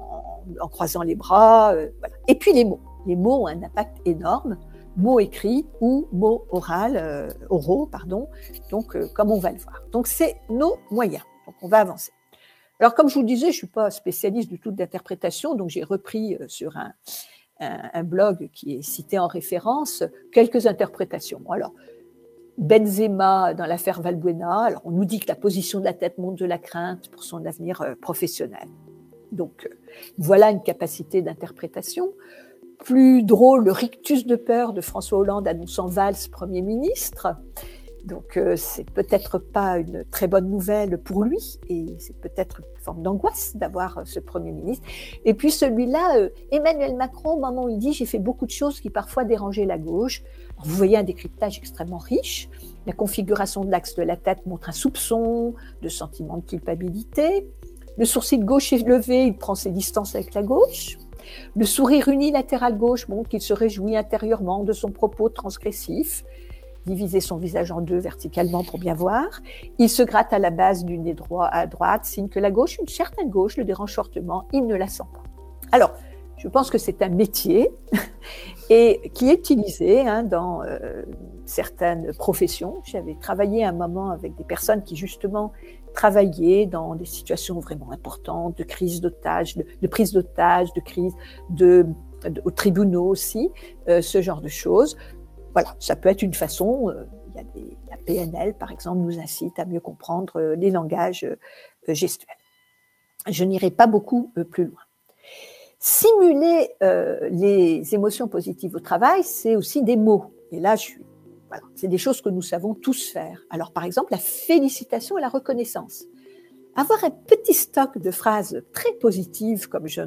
croisant les bras. Euh, et puis les mots. Les mots ont un impact énorme. Mots écrits ou mots oral, euh, oraux, pardon. Donc, euh, comme on va le voir. Donc, c'est nos moyens. Donc, on va avancer. Alors, comme je vous le disais, je ne suis pas spécialiste du tout d'interprétation, donc j'ai repris euh, sur un, blog qui est cité en référence quelques interprétations. Alors, Benzema dans l'affaire Valbuena, alors on nous dit que la position de la tête montre de la crainte pour son avenir euh, professionnel. Donc, euh, voilà une capacité d'interprétation. Plus drôle, le rictus de peur de François Hollande annonçant Valls Premier ministre. Donc, euh, c'est peut-être pas une très bonne nouvelle pour lui, et c'est peut-être une forme d'angoisse d'avoir euh, ce Premier ministre. Et puis celui-là, euh, Emmanuel Macron, au moment où il dit J'ai fait beaucoup de choses qui parfois dérangeaient la gauche. vous voyez un décryptage extrêmement riche. La configuration de l'axe de la tête montre un soupçon de sentiment de culpabilité. Le sourcil gauche est levé, il prend ses distances avec la gauche. Le sourire unilatéral gauche montre qu'il se réjouit intérieurement de son propos transgressif diviser son visage en deux verticalement pour bien voir. Il se gratte à la base du nez droit à droite, signe que la gauche, une certaine gauche, le dérange fortement. Il ne la sent pas. Alors, je pense que c'est un métier et qui est utilisé hein, dans euh, certaines professions. J'avais travaillé un moment avec des personnes qui justement travaillaient dans des situations vraiment importantes, de crise d'otages, de, prise d'otages, de crise de, aux tribunaux aussi, euh, ce genre de choses. Voilà, ça peut être une façon. Euh, il y a des, la PNL, par exemple, nous incite à mieux comprendre euh, les langages euh, gestuels. Je n'irai pas beaucoup plus loin. Simuler les émotions positives au travail, c'est aussi des mots. Et là, je voilà, c'est des choses que nous savons tous faire. Alors, par exemple, la félicitation et la reconnaissance. Avoir un petit stock de phrases très positives, comme je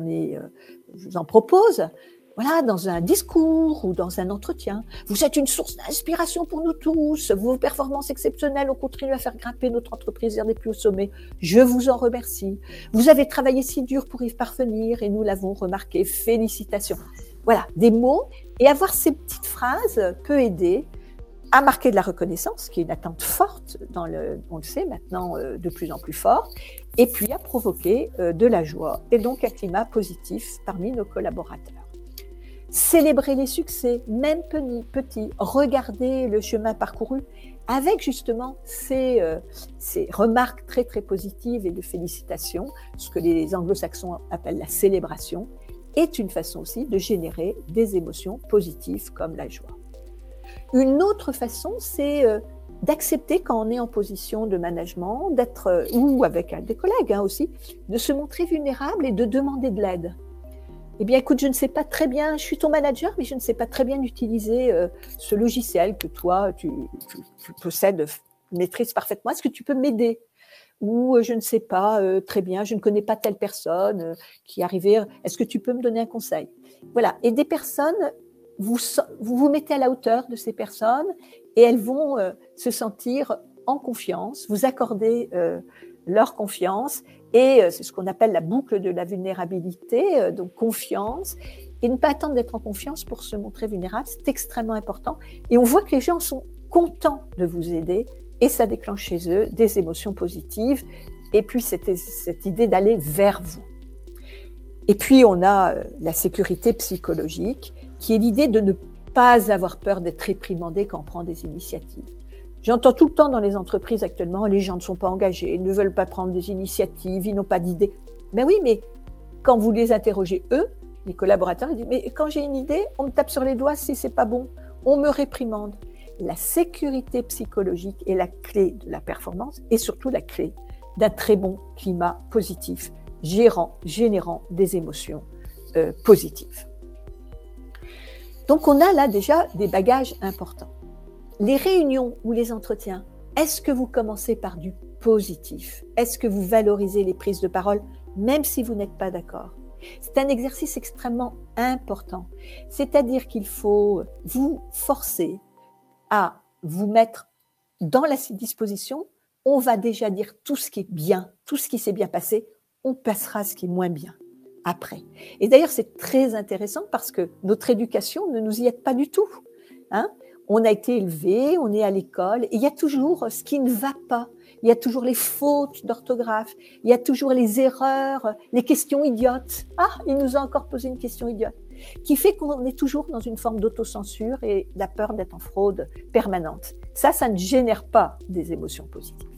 vous en propose, voilà, dans un discours ou dans un entretien. Vous êtes une source d'inspiration pour nous tous. Vos performances exceptionnelles ont contribué à faire grimper notre entreprise vers des plus hauts sommets. Je vous en remercie. Vous avez travaillé si dur pour y parvenir et nous l'avons remarqué. Félicitations. Voilà, des mots. Et avoir ces petites phrases peut aider à marquer de la reconnaissance, qui est une attente forte dans le, on le sait maintenant, euh, de plus en plus fort, et puis à provoquer euh, de la joie et donc un climat positif parmi nos collaborateurs célébrer les succès, même petits, regarder le chemin parcouru avec justement euh, ces, remarques très très positives et de félicitations, ce que les anglo-saxons appellent la célébration, est une façon aussi de générer des émotions positives comme la joie. Une autre façon, c'est euh, d'accepter quand on est en position de management, d'être, euh, ou avec des collègues hein, aussi, de se montrer vulnérable et de demander de l'aide. Eh bien, écoute, je ne sais pas très bien, je suis ton manager, mais je ne sais pas très bien utiliser euh, ce logiciel que toi, tu, possèdes, maîtrises parfaitement. Est-ce que tu peux m'aider? Ou euh, je ne sais pas euh, très bien, je ne connais pas telle personne qui arrivait. Est-ce que tu peux me donner un conseil? Voilà. Et des personnes, vous vous mettez à la hauteur de ces personnes et elles vont se sentir en confiance, vous accorder leur confiance et euh, c'est ce qu'on appelle la boucle de la vulnérabilité, euh, donc confiance. Et ne pas attendre d'être en confiance pour se montrer vulnérable, c'est extrêmement important. Et on voit que les gens sont contents de vous aider et ça déclenche chez eux des émotions positives et puis cette, cette idée d'aller vers vous. Et puis, on a euh, la sécurité psychologique, qui est l'idée de ne pas avoir peur d'être réprimandé quand on prend des initiatives. J'entends tout le temps dans les entreprises actuellement, les gens ne sont pas engagés, ils ne veulent pas prendre des initiatives, ils n'ont pas d'idées. Ben oui, mais quand vous les interrogez, eux, les collaborateurs, ils disent, mais quand j'ai une idée, on me tape sur les doigts si c'est pas bon, on me réprimande. La sécurité psychologique est la clé de la performance et surtout la clé d'un très bon climat positif, gérant, générant des émotions euh, positives. Donc on a là déjà des bagages importants. Les réunions ou les entretiens, est-ce que vous commencez par du positif? Est-ce que vous valorisez les prises de parole même si vous n'êtes pas d'accord? C'est un exercice extrêmement important. C'est-à-dire qu'il faut vous forcer à vous mettre dans la disposition. On va déjà dire tout ce qui est bien, tout ce qui s'est bien passé. On passera ce qui est moins bien après. Et d'ailleurs, c'est très intéressant parce que notre éducation ne nous y aide pas du tout. Hein on a été élevé, on est à l'école, et il y a toujours ce qui ne va pas. Il y a toujours les fautes d'orthographe, il y a toujours les erreurs, les questions idiotes. Ah, il nous a encore posé une question idiote, qui fait qu'on est toujours dans une forme d'autocensure et la peur d'être en fraude permanente. Ça, ça ne génère pas des émotions positives.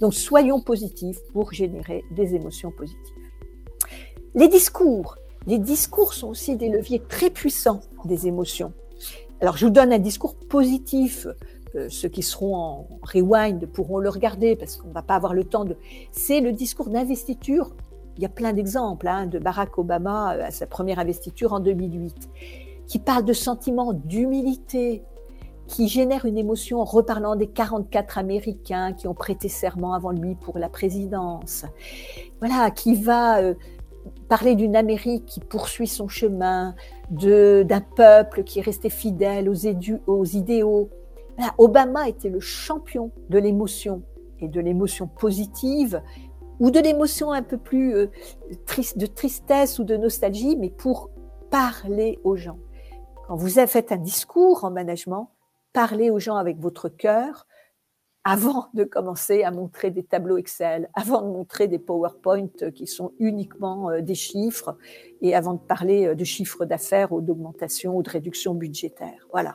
Donc soyons positifs pour générer des émotions positives. Les discours. Les discours sont aussi des leviers très puissants des émotions. Alors je vous donne un discours positif. Euh, ceux qui seront en rewind pourront le regarder parce qu'on ne va pas avoir le temps de. C'est le discours d'investiture. Il y a plein d'exemples hein, de Barack Obama euh, à sa première investiture en 2008, qui parle de sentiments d'humilité, qui génère une émotion en reparlant des 44 Américains qui ont prêté serment avant lui pour la présidence. Voilà, qui va euh, parler d'une Amérique qui poursuit son chemin, d'un peuple qui est resté fidèle aux, aux idéaux. Obama était le champion de l'émotion et de l'émotion positive ou de l'émotion un peu plus euh, triste, de tristesse ou de nostalgie, mais pour parler aux gens. Quand vous faites un discours en management, parlez aux gens avec votre cœur, avant de commencer à montrer des tableaux Excel, avant de montrer des PowerPoint qui sont uniquement euh, des chiffres et avant de parler euh, de chiffres d'affaires ou d'augmentation ou de réduction budgétaire. Voilà.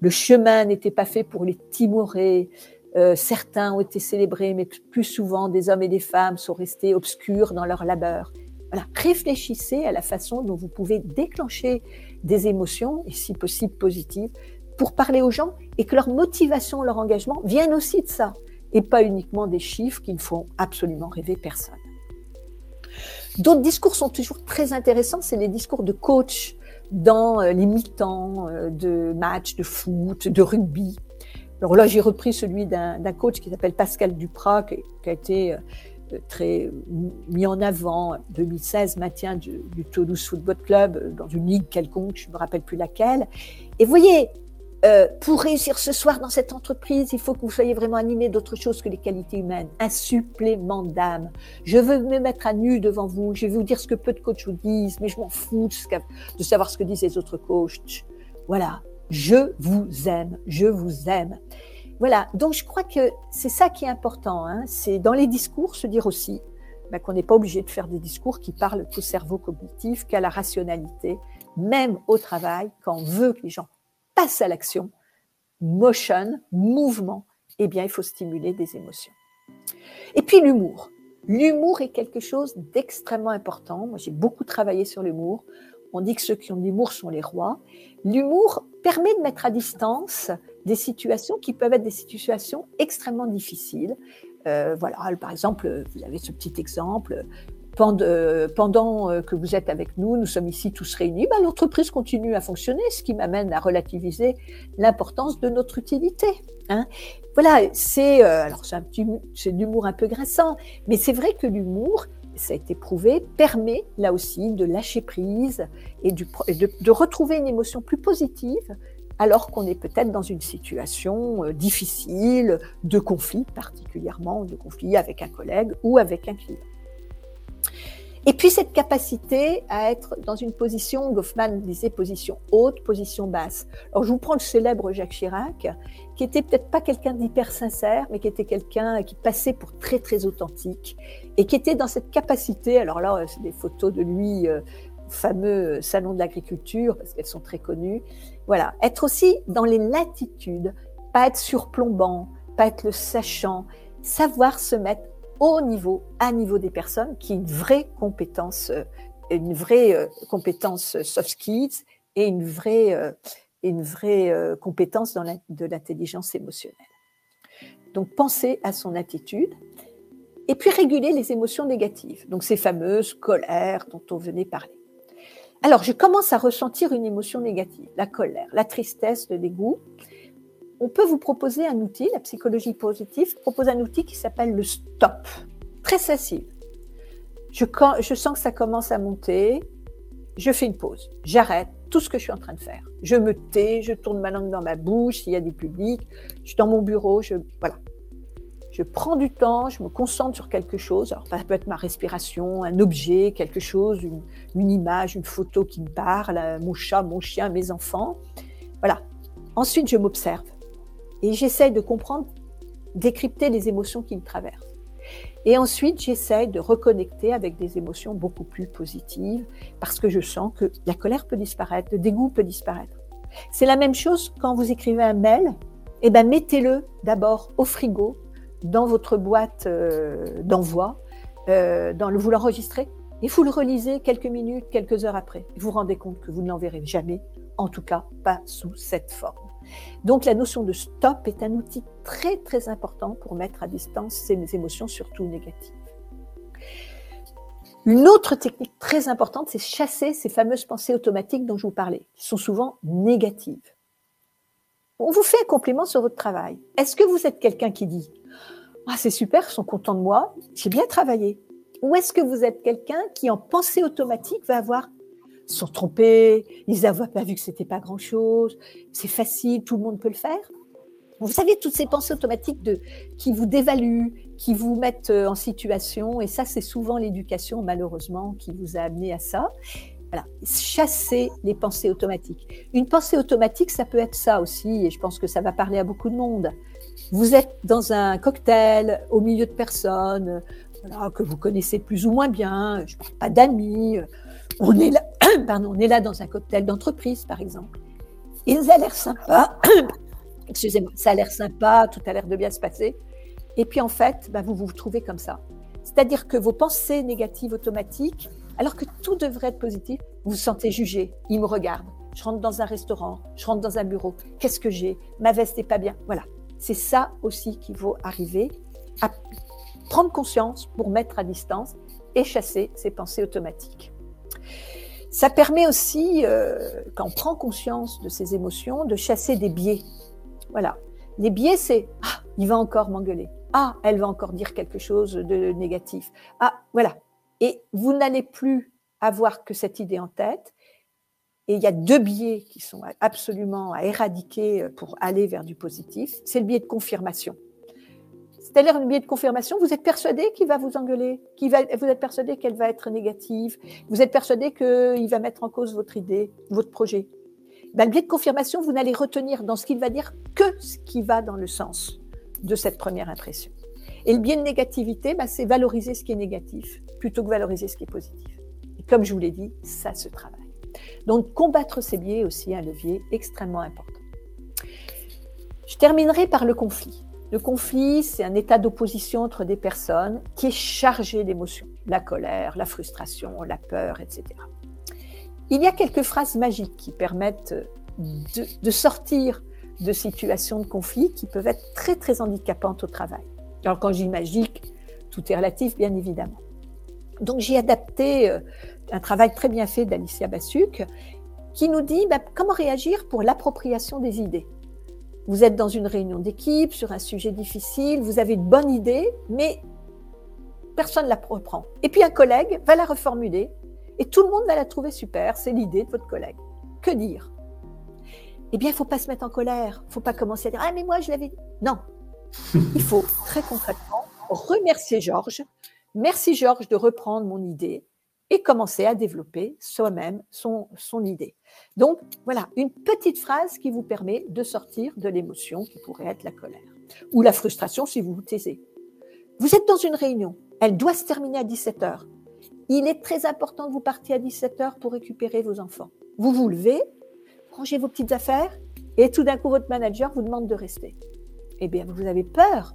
Le chemin n'était pas fait pour les timorer. Euh, certains ont été célébrés, mais plus souvent, des hommes et des femmes sont restés obscurs dans leur labeur. Voilà. Réfléchissez à la façon dont vous pouvez déclencher des émotions, et si possible positives, pour parler aux gens et que leur motivation, leur engagement viennent aussi de ça et pas uniquement des chiffres qui ne font absolument rêver personne. D'autres discours sont toujours très intéressants, c'est les discours de coach dans euh, les mi-temps euh, de matchs de foot, de rugby. Alors là, j'ai repris celui d'un coach qui s'appelle Pascal Duprat, qui, a été euh, très mis en avant, 2016, maintien du, du Toulouse Football Club dans une ligue quelconque, je ne me rappelle plus laquelle. Et vous voyez, euh, pour réussir ce soir dans cette entreprise, il faut que vous soyez vraiment animé d'autre chose que les qualités humaines, un supplément d'âme. Je veux me mettre à nu devant vous, je vais vous dire ce que peu de coachs vous disent, mais je m'en fous de savoir ce que disent les autres coachs. Voilà, je vous aime, je vous aime. Voilà, donc je crois que c'est ça qui est important. Hein. C'est dans les discours se dire aussi ben, qu'on n'est pas obligé de faire des discours qui parlent au cerveau cognitif, qu'à la rationalité, même au travail, quand on veut que les gens passe à l'action, motion, mouvement, eh bien, il faut stimuler des émotions. Et puis l'humour. L'humour est quelque chose d'extrêmement important. Moi, j'ai beaucoup travaillé sur l'humour. On dit que ceux qui ont de l'humour sont les rois. L'humour permet de mettre à distance des situations qui peuvent être des situations extrêmement difficiles. Euh, voilà, par exemple, vous avez ce petit exemple, pendant, euh, que vous êtes avec nous, nous sommes ici tous réunis, ben, l'entreprise continue à fonctionner, ce qui m'amène à relativiser l'importance de notre utilité. Hein. Voilà, c'est euh, alors c'est un petit, c'est l'humour un peu grinçant, mais c'est vrai que l'humour, ça a été prouvé, permet là aussi de lâcher prise et, de, de, retrouver une émotion plus positive alors qu'on est peut-être dans une situation euh, difficile, de conflit particulièrement, de conflit avec un collègue ou avec un client. Et puis cette capacité à être dans une position, Goffman disait position haute, position basse. Alors je vous prends le célèbre Jacques Chirac, qui était peut-être pas quelqu'un d'hyper sincère, mais qui était quelqu'un qui passait pour très très authentique et qui était dans cette capacité. Alors là, c'est des photos de lui euh, fameux salon de l'agriculture parce qu'elles sont très connues. Voilà, être aussi dans les latitudes, pas être surplombant, pas être le sachant, savoir se mettre au niveau, à niveau des personnes, qui est une vraie compétence, euh, une vraie euh, compétence soft skills et une vraie, euh, une vraie compétence dans la, de l'intelligence émotionnelle. Donc, penser à son attitude et puis réguler les émotions négatives. Donc, ces fameuses colères dont on venait parler. Alors, je commence à ressentir une émotion négative, la colère, la tristesse, le dégoût on peut vous proposer un outil, la psychologie positive propose un outil qui s'appelle le stop. Très facile. Je, sens que ça commence à monter, je fais une pause, j'arrête tout ce que je suis en train de faire. Je me tais, je tourne ma langue dans ma bouche s'il y a des publics, je suis dans mon bureau, je voilà. Je prends du temps, je me concentre sur quelque chose. Alors, ça peut être ma respiration, un objet, quelque chose, une, une image, une photo qui me parle, mon chat, mon chien, mes enfants. Voilà. Ensuite, je m'observe et j'essaie de comprendre, décrypter les émotions qui me traversent. Et ensuite, j'essaie de reconnecter avec des émotions beaucoup plus positives parce que je sens que la colère peut disparaître, le dégoût peut disparaître. C'est la même chose quand vous écrivez un mail, eh ben mettez-le d'abord au frigo, dans votre boîte euh, d'envoi, euh, vous l'enregistrez et vous le relisez quelques minutes, quelques heures après. Vous vous rendez compte que vous ne l'enverrez jamais, en tout cas pas sous cette forme. Donc la notion de stop est un outil très très important pour mettre à distance ces émotions, surtout négatives. Une autre technique très importante, c'est chasser ces fameuses pensées automatiques dont je vous parlais, qui sont souvent négatives. On vous fait un compliment sur votre travail. Est-ce que vous êtes quelqu'un qui dit Ah, c'est super, ils sont contents de moi, j'ai bien travaillé Ou est-ce que vous êtes quelqu'un qui, en pensée automatique, va avoir sont trompés, ils n'avaient pas vu que c'était pas grand-chose, c'est facile, tout le monde peut le faire. Vous savez, toutes ces pensées automatiques de, qui vous dévaluent, qui vous mettent euh, en situation, et ça, c'est souvent l'éducation, malheureusement, qui vous a amené à ça. Voilà, chasser les pensées automatiques. Une pensée automatique, ça peut être ça aussi, et je pense que ça va parler à beaucoup de monde. Vous êtes dans un cocktail au milieu de personnes voilà, que vous connaissez plus ou moins bien, je parle pas d'amis, on est là, pardon, on est là dans un cocktail d'entreprise, par exemple. Ils a l'air sympa. Excusez-moi, ça a l'air sympa, tout a l'air de bien se passer. Et puis en fait, bah, vous vous trouvez comme ça. C'est-à-dire que vos pensées négatives automatiques, alors que tout devrait être positif, vous vous sentez jugé. Ils me regardent. Je rentre dans un restaurant, je rentre dans un bureau. Qu'est-ce que j'ai? Ma veste n'est pas bien. Voilà. C'est ça aussi qu'il faut arriver à prendre conscience pour mettre à distance et chasser ces pensées automatiques. Ça permet aussi, euh, quand on prend conscience de ces émotions, de chasser des biais. Voilà. Les biais, c'est Ah, il va encore m'engueuler. Ah, elle va encore dire quelque chose de négatif. Ah, voilà. Et vous n'allez plus avoir que cette idée en tête. Et il y a deux biais qui sont absolument à éradiquer pour aller vers du positif. C'est le biais de confirmation. C'est-à-dire un biais de confirmation, vous êtes persuadé qu'il va vous engueuler, qu'il va, vous êtes persuadé qu'elle va être négative, vous êtes persuadé qu'il va mettre en cause votre idée, votre projet. Ben, le biais de confirmation, vous n'allez retenir dans ce qu'il va dire que ce qui va dans le sens de cette première impression. Et le biais de négativité, ben, c'est valoriser ce qui est négatif plutôt que valoriser ce qui est positif. Et comme je vous l'ai dit, ça se travaille. Donc combattre ces biais est aussi un levier extrêmement important. Je terminerai par le conflit. Le conflit, c'est un état d'opposition entre des personnes qui est chargé d'émotions, la colère, la frustration, la peur, etc. Il y a quelques phrases magiques qui permettent de, sortir de situations de conflit qui peuvent être très très handicapantes au travail. Alors quand je dis magique, tout est relatif bien évidemment. Donc j'ai adapté euh, un travail très bien fait d'Alicia Bassuc qui nous dit bah, comment réagir pour l'appropriation des idées. Vous êtes dans une réunion d'équipe sur un sujet difficile, vous avez une bonne idée, mais personne ne la reprend. Et puis un collègue va la reformuler et tout le monde va la trouver super, c'est l'idée de votre collègue. Que dire? Eh bien, il ne faut pas se mettre en colère, il ne faut pas commencer à dire Ah, mais moi, je l'avais dit. Non, il faut très concrètement remercier Georges. Merci Georges de reprendre mon idée. Et commencer à développer soi-même son, idée. Donc voilà, une petite phrase qui vous permet de sortir de l'émotion qui pourrait être la colère ou la frustration si vous vous taisez. Vous êtes dans une réunion, elle doit se terminer à 17h. Il est très important que vous partiez à 17h pour récupérer vos enfants. Vous vous levez, rangez vos petites affaires et tout d'un coup votre manager vous demande de rester. Eh bien, vous avez peur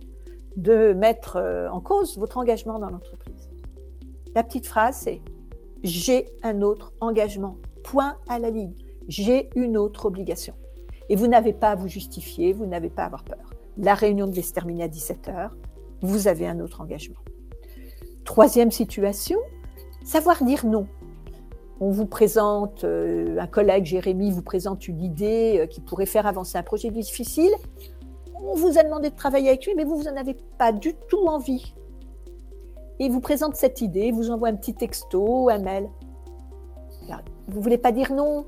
de mettre euh, en cause votre engagement dans l'entreprise. La petite phrase, c'est j'ai un autre engagement. Point à la ligne. J'ai une autre obligation. Et vous n'avez pas à vous justifier, vous n'avez pas à avoir peur. La réunion devait se terminer à 17h, vous avez un autre engagement. Troisième situation, savoir dire non. On vous présente, euh, un collègue, Jérémy, vous présente une idée euh, qui pourrait faire avancer un projet difficile. On vous a demandé de travailler avec lui, mais vous, vous n'en avez pas du tout envie il vous présente cette idée, vous envoie un petit texto, un mail. Vous ne voulez pas dire non?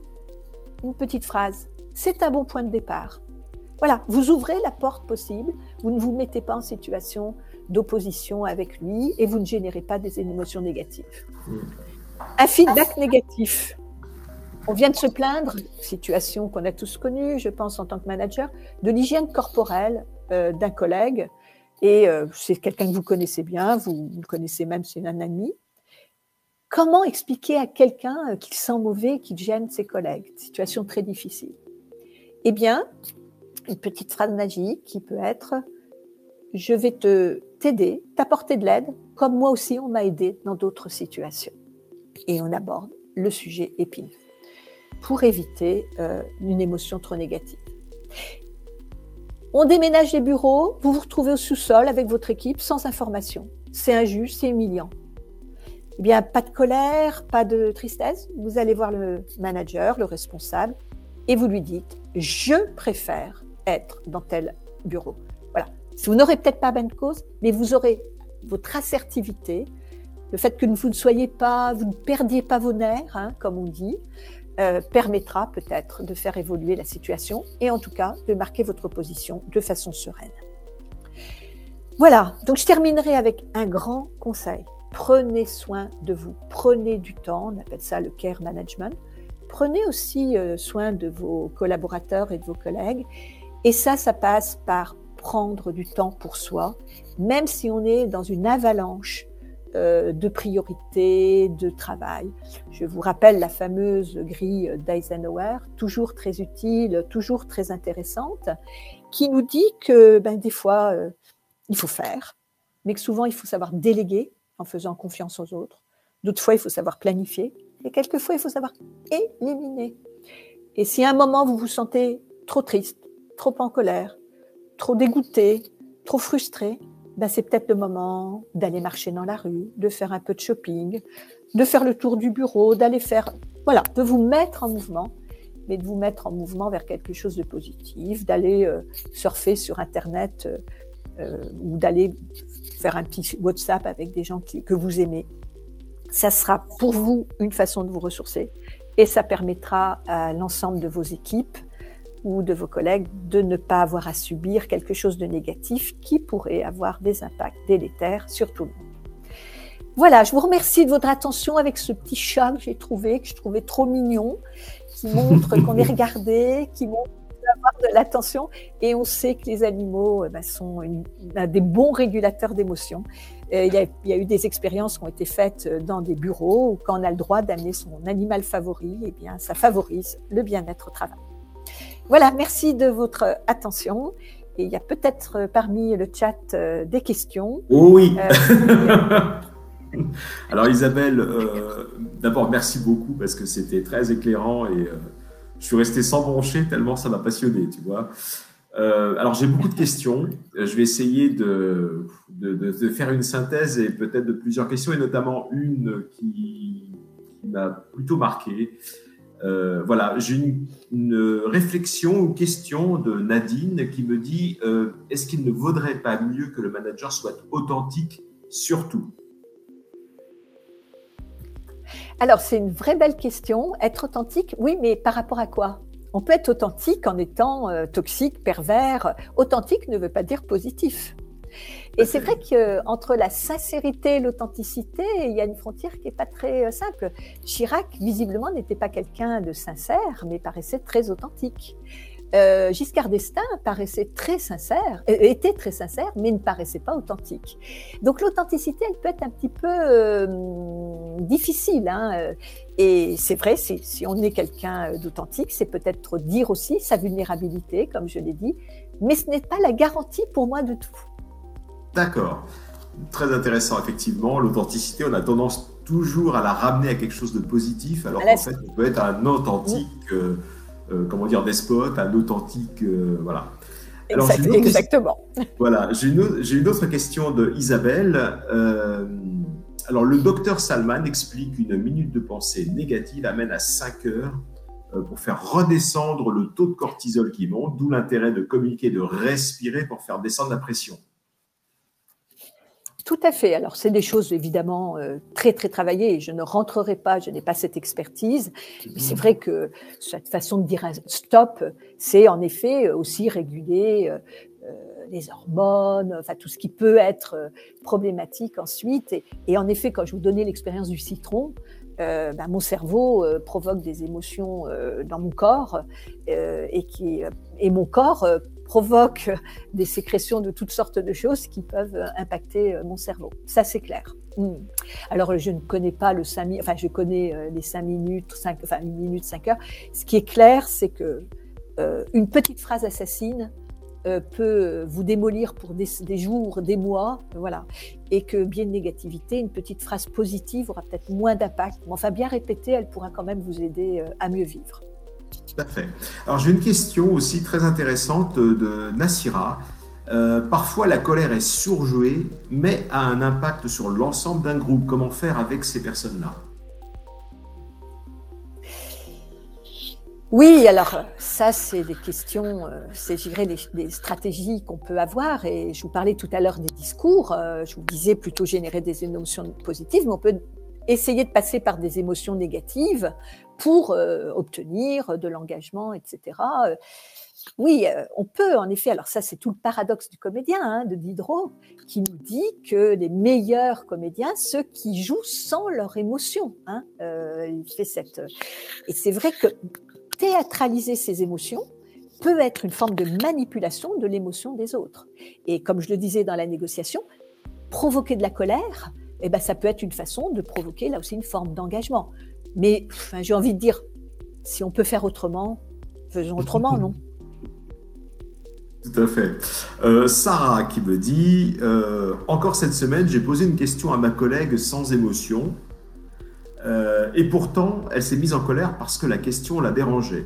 Une petite phrase. C'est un bon point de départ. Voilà, vous ouvrez la porte possible, vous ne vous mettez pas en situation d'opposition avec lui et vous ne générez pas des émotions négatives. Un feedback négatif. On vient de se plaindre, situation qu'on a tous connue, je pense en tant que manager, de l'hygiène corporelle euh, d'un collègue et euh, c'est quelqu'un que vous connaissez bien, vous, le connaissez même, c'est un ami. Comment expliquer à quelqu'un euh, qu'il sent mauvais, qu'il gêne ses collègues? Situation très difficile. Eh bien, une petite phrase magique qui peut être Je vais te t'aider, t'apporter de l'aide, comme moi aussi on m'a aidé dans d'autres situations. Et on aborde le sujet épineux pour éviter euh, une émotion trop négative. On déménage les bureaux, vous vous retrouvez au sous-sol avec votre équipe sans information. C'est injuste, c'est humiliant. Eh bien, pas de colère, pas de tristesse. Vous allez voir le manager, le responsable, et vous lui dites Je préfère être dans tel bureau. Voilà. Vous n'aurez peut-être pas bonne cause, mais vous aurez votre assertivité, le fait que vous ne soyez pas, vous ne perdiez pas vos nerfs, hein, comme on dit, euh, permettra peut-être de faire évoluer la situation et en tout cas de marquer votre position de façon sereine. Voilà, donc je terminerai avec un grand conseil. Prenez soin de vous, prenez du temps, on appelle ça le care management. Prenez aussi euh, soin de vos collaborateurs et de vos collègues. Et ça, ça passe par prendre du temps pour soi, même si on est dans une avalanche euh, de priorité, de travail. Je vous rappelle la fameuse grille d'Eisenhower, toujours très utile, toujours très intéressante, qui nous dit que ben, des fois, euh, il faut faire, mais que souvent, il faut savoir déléguer en faisant confiance aux autres. D'autres fois, il faut savoir planifier. Et quelquefois, il faut savoir éliminer. Et si à un moment, vous vous sentez trop triste, trop en colère, trop dégoûté, trop frustré, ben c'est peut-être le moment d'aller marcher dans la rue, de faire un peu de shopping, de faire le tour du bureau, d'aller faire, voilà, de vous mettre en mouvement, mais de vous mettre en mouvement vers quelque chose de positif, d'aller euh, surfer sur Internet euh, euh, ou d'aller faire un petit WhatsApp avec des gens que vous aimez. Ça sera pour vous une façon de vous ressourcer et ça permettra à l'ensemble de vos équipes ou de vos collègues de ne pas avoir à subir quelque chose de négatif qui pourrait avoir des impacts délétères sur tout le monde. Voilà, je vous remercie de votre attention avec ce petit chat que j'ai trouvé, que je trouvais trop mignon, qui montre qu'on est regardé, qui montre avoir de l'attention. Et on sait que les animaux eh ben, sont des bons régulateurs d'émotions. Il y, a, il y, a, eu des expériences qui ont été faites dans des bureaux où quand on a le droit d'amener son animal favori, eh bien, ça favorise le bien-être au travail. Voilà, merci de votre attention. Et il y a peut-être euh, parmi le chat euh, des questions. oui. Euh, Alors Isabelle, d'abord merci beaucoup parce que c'était très éclairant et je suis resté sans broncher tellement ça m'a passionné, tu vois. alors j'ai beaucoup de questions. Je vais essayer de, de, faire une synthèse et peut-être de plusieurs questions et notamment une qui, qui m'a plutôt marqué. Euh, voilà, j'ai une, réflexion ou question de Nadine qui me dit euh, est-ce qu'il ne vaudrait pas mieux que le manager soit authentique surtout? Alors, c'est une vraie belle question. Être authentique, oui, mais par rapport à quoi? On peut être authentique en étant euh, toxique, pervers. Authentique ne veut pas dire positif. Et c'est vrai qu'entre la sincérité et l'authenticité, il y a une frontière qui n'est pas très simple. Chirac, visiblement, n'était pas quelqu'un de sincère, mais paraissait très authentique. Euh, Giscard d'Estaing paraissait très sincère, euh, était très sincère, mais ne paraissait pas authentique. Donc l'authenticité, elle peut être un petit peu euh, difficile. Hein, et c'est vrai, si on est quelqu'un d'authentique, c'est peut-être dire aussi sa vulnérabilité, comme je l'ai dit, mais ce n'est pas la garantie pour moi de tout. D'accord. Très intéressant, effectivement. L'authenticité, on a tendance toujours à la ramener à quelque chose de positif, alors qu'en fait, on peut être un authentique. Euh, comment dire, despote, un authentique, euh, voilà. Alors, exactement. Voilà, j'ai une, une, autre question de Isabelle. Euh, alors, le docteur Salman explique qu'une minute de pensée négative amène à 5 heures pour faire redescendre le taux de cortisol qui monte, d'où l'intérêt de communiquer, de respirer pour faire descendre la pression. Tout à fait. Alors, c'est des choses évidemment euh, très, très travaillées je ne rentrerai pas, je n'ai pas cette expertise. Mais c'est vrai que cette façon de dire stop, c'est en effet aussi réguler euh, euh, les hormones, enfin tout ce qui peut être problématique ensuite. Et, en effet, quand je vous donnais l'expérience du citron, ben, mon cerveau provoque des émotions dans mon corps et, qui, et mon corps provoque des sécrétions de toutes sortes de choses qui peuvent impacter euh, mon cerveau. Ça, c'est clair. Hmm. Alors, je ne connais pas le 5 minutes, enfin, je connais euh, les 5 minutes, 5, enfin, une minute, 5 heures. Ce qui est clair, c'est que euh, une petite phrase assassine peut vous démolir pour des, des, jours, des mois, voilà. Et que bien de négativité, une petite phrase positive aura peut-être moins d'impact. Mais enfin, bien répétée, elle pourra quand même vous aider à mieux vivre. Tout. Alors j'ai une question aussi très intéressante de Nassira. Euh, parfois la colère est surjouée, mais a un impact sur l'ensemble d'un groupe. Comment faire avec ces personnes-là? Oui, alors ça, c'est des questions, euh, c'est, dirais, des, stratégies qu'on peut avoir. Et je vous parlais tout à l'heure des discours. Euh, je vous disais plutôt générer des émotions positives, mais on peut essayer de passer par des émotions négatives pour euh, obtenir de l'engagement, etc. Euh, oui, euh, on peut en effet. Alors ça, c'est tout le paradoxe du comédien, hein, de Diderot, qui nous dit que les meilleurs comédiens, ceux qui jouent sans leur émotion. Hein, il fait cette. Et c'est vrai que théâtraliser ces émotions peut être une forme de manipulation de l'émotion des autres. Et comme je le disais dans la négociation, provoquer de la colère, eh ben, ça peut être une façon de provoquer là aussi une forme d'engagement. Mais j'ai envie de dire, si on peut faire autrement, faisons autrement, non? Tout à fait. Euh, Sarah qui me dit, euh, encore cette semaine, j'ai posé une question à ma collègue sans émotion. Euh, et pourtant, elle s'est mise en colère parce que la question la dérangeait.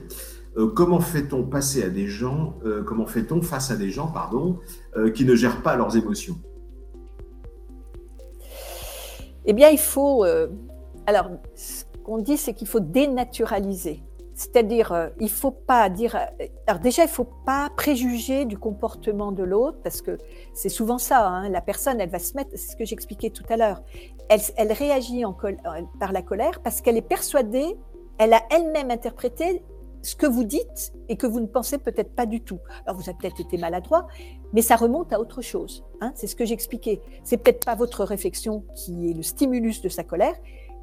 comment fait-on passer à des gens, comment fait-on face à des gens, pardon, qui ne gèrent pas leurs émotions? Eh bien, il faut. alors, qu'on dit, c'est qu'il faut dénaturaliser. C'est-à-dire, euh, il faut pas dire. Euh, alors déjà, il faut pas préjuger du comportement de l'autre parce que c'est souvent ça. Hein, la personne, elle va se mettre. C'est ce que j'expliquais tout à l'heure. Elle, réagit euh, par la colère parce qu'elle est persuadée. Elle a elle-même interprété ce que vous dites et que vous ne pensez peut-être pas du tout. Alors vous avez peut-être été maladroit, mais ça remonte à autre chose. Hein, c'est ce que j'expliquais. C'est peut-être pas votre réflexion qui est le stimulus de sa colère,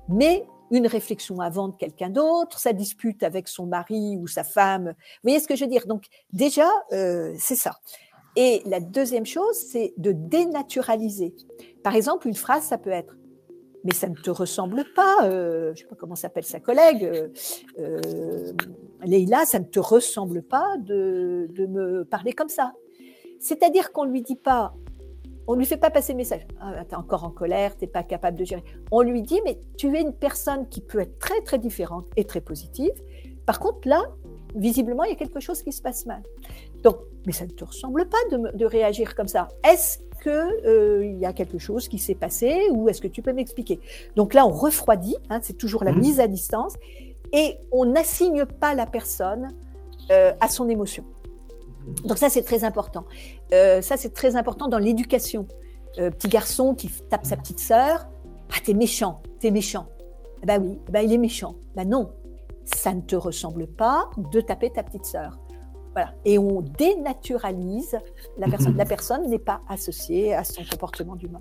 mais une réflexion avant de quelqu'un d'autre, sa dispute avec son mari ou sa femme. Vous voyez ce que je veux dire? Donc déjà, euh, c'est ça. Et la deuxième chose, c'est de dénaturaliser. Par exemple, une phrase, ça peut être mais ça ne te ressemble pas, euh, je ne sais pas comment s'appelle sa collègue, euh, euh, Leïla, ça ne te ressemble pas de, de me parler comme ça. C'est-à-dire qu'on ne lui dit pas, on ne lui fait pas passer le message. Ah, tu es encore en colère, tu n'es pas capable de gérer. On lui dit, mais tu es une personne qui peut être très, très différente et très positive. Par contre, là, visiblement, il y a quelque chose qui se passe mal. Donc, mais ça ne te ressemble pas de, réagir comme ça. Est-ce qu'il euh, y a quelque chose qui s'est passé ou est-ce que tu peux m'expliquer? Donc là, on refroidit, hein, c'est toujours la mmh. mise à distance, et on n'assigne pas la personne euh, à son émotion. Donc ça, c'est très important. Euh, ça, c'est très important dans l'éducation. Euh, petit garçon qui tape sa petite sœur, ah, t'es méchant, t'es méchant. Ben oui, ben il est méchant. Ben non, ça ne te ressemble pas de taper ta petite sœur. Voilà. Et on dénaturalise la personne. La personne n'est pas associée à son comportement du moment.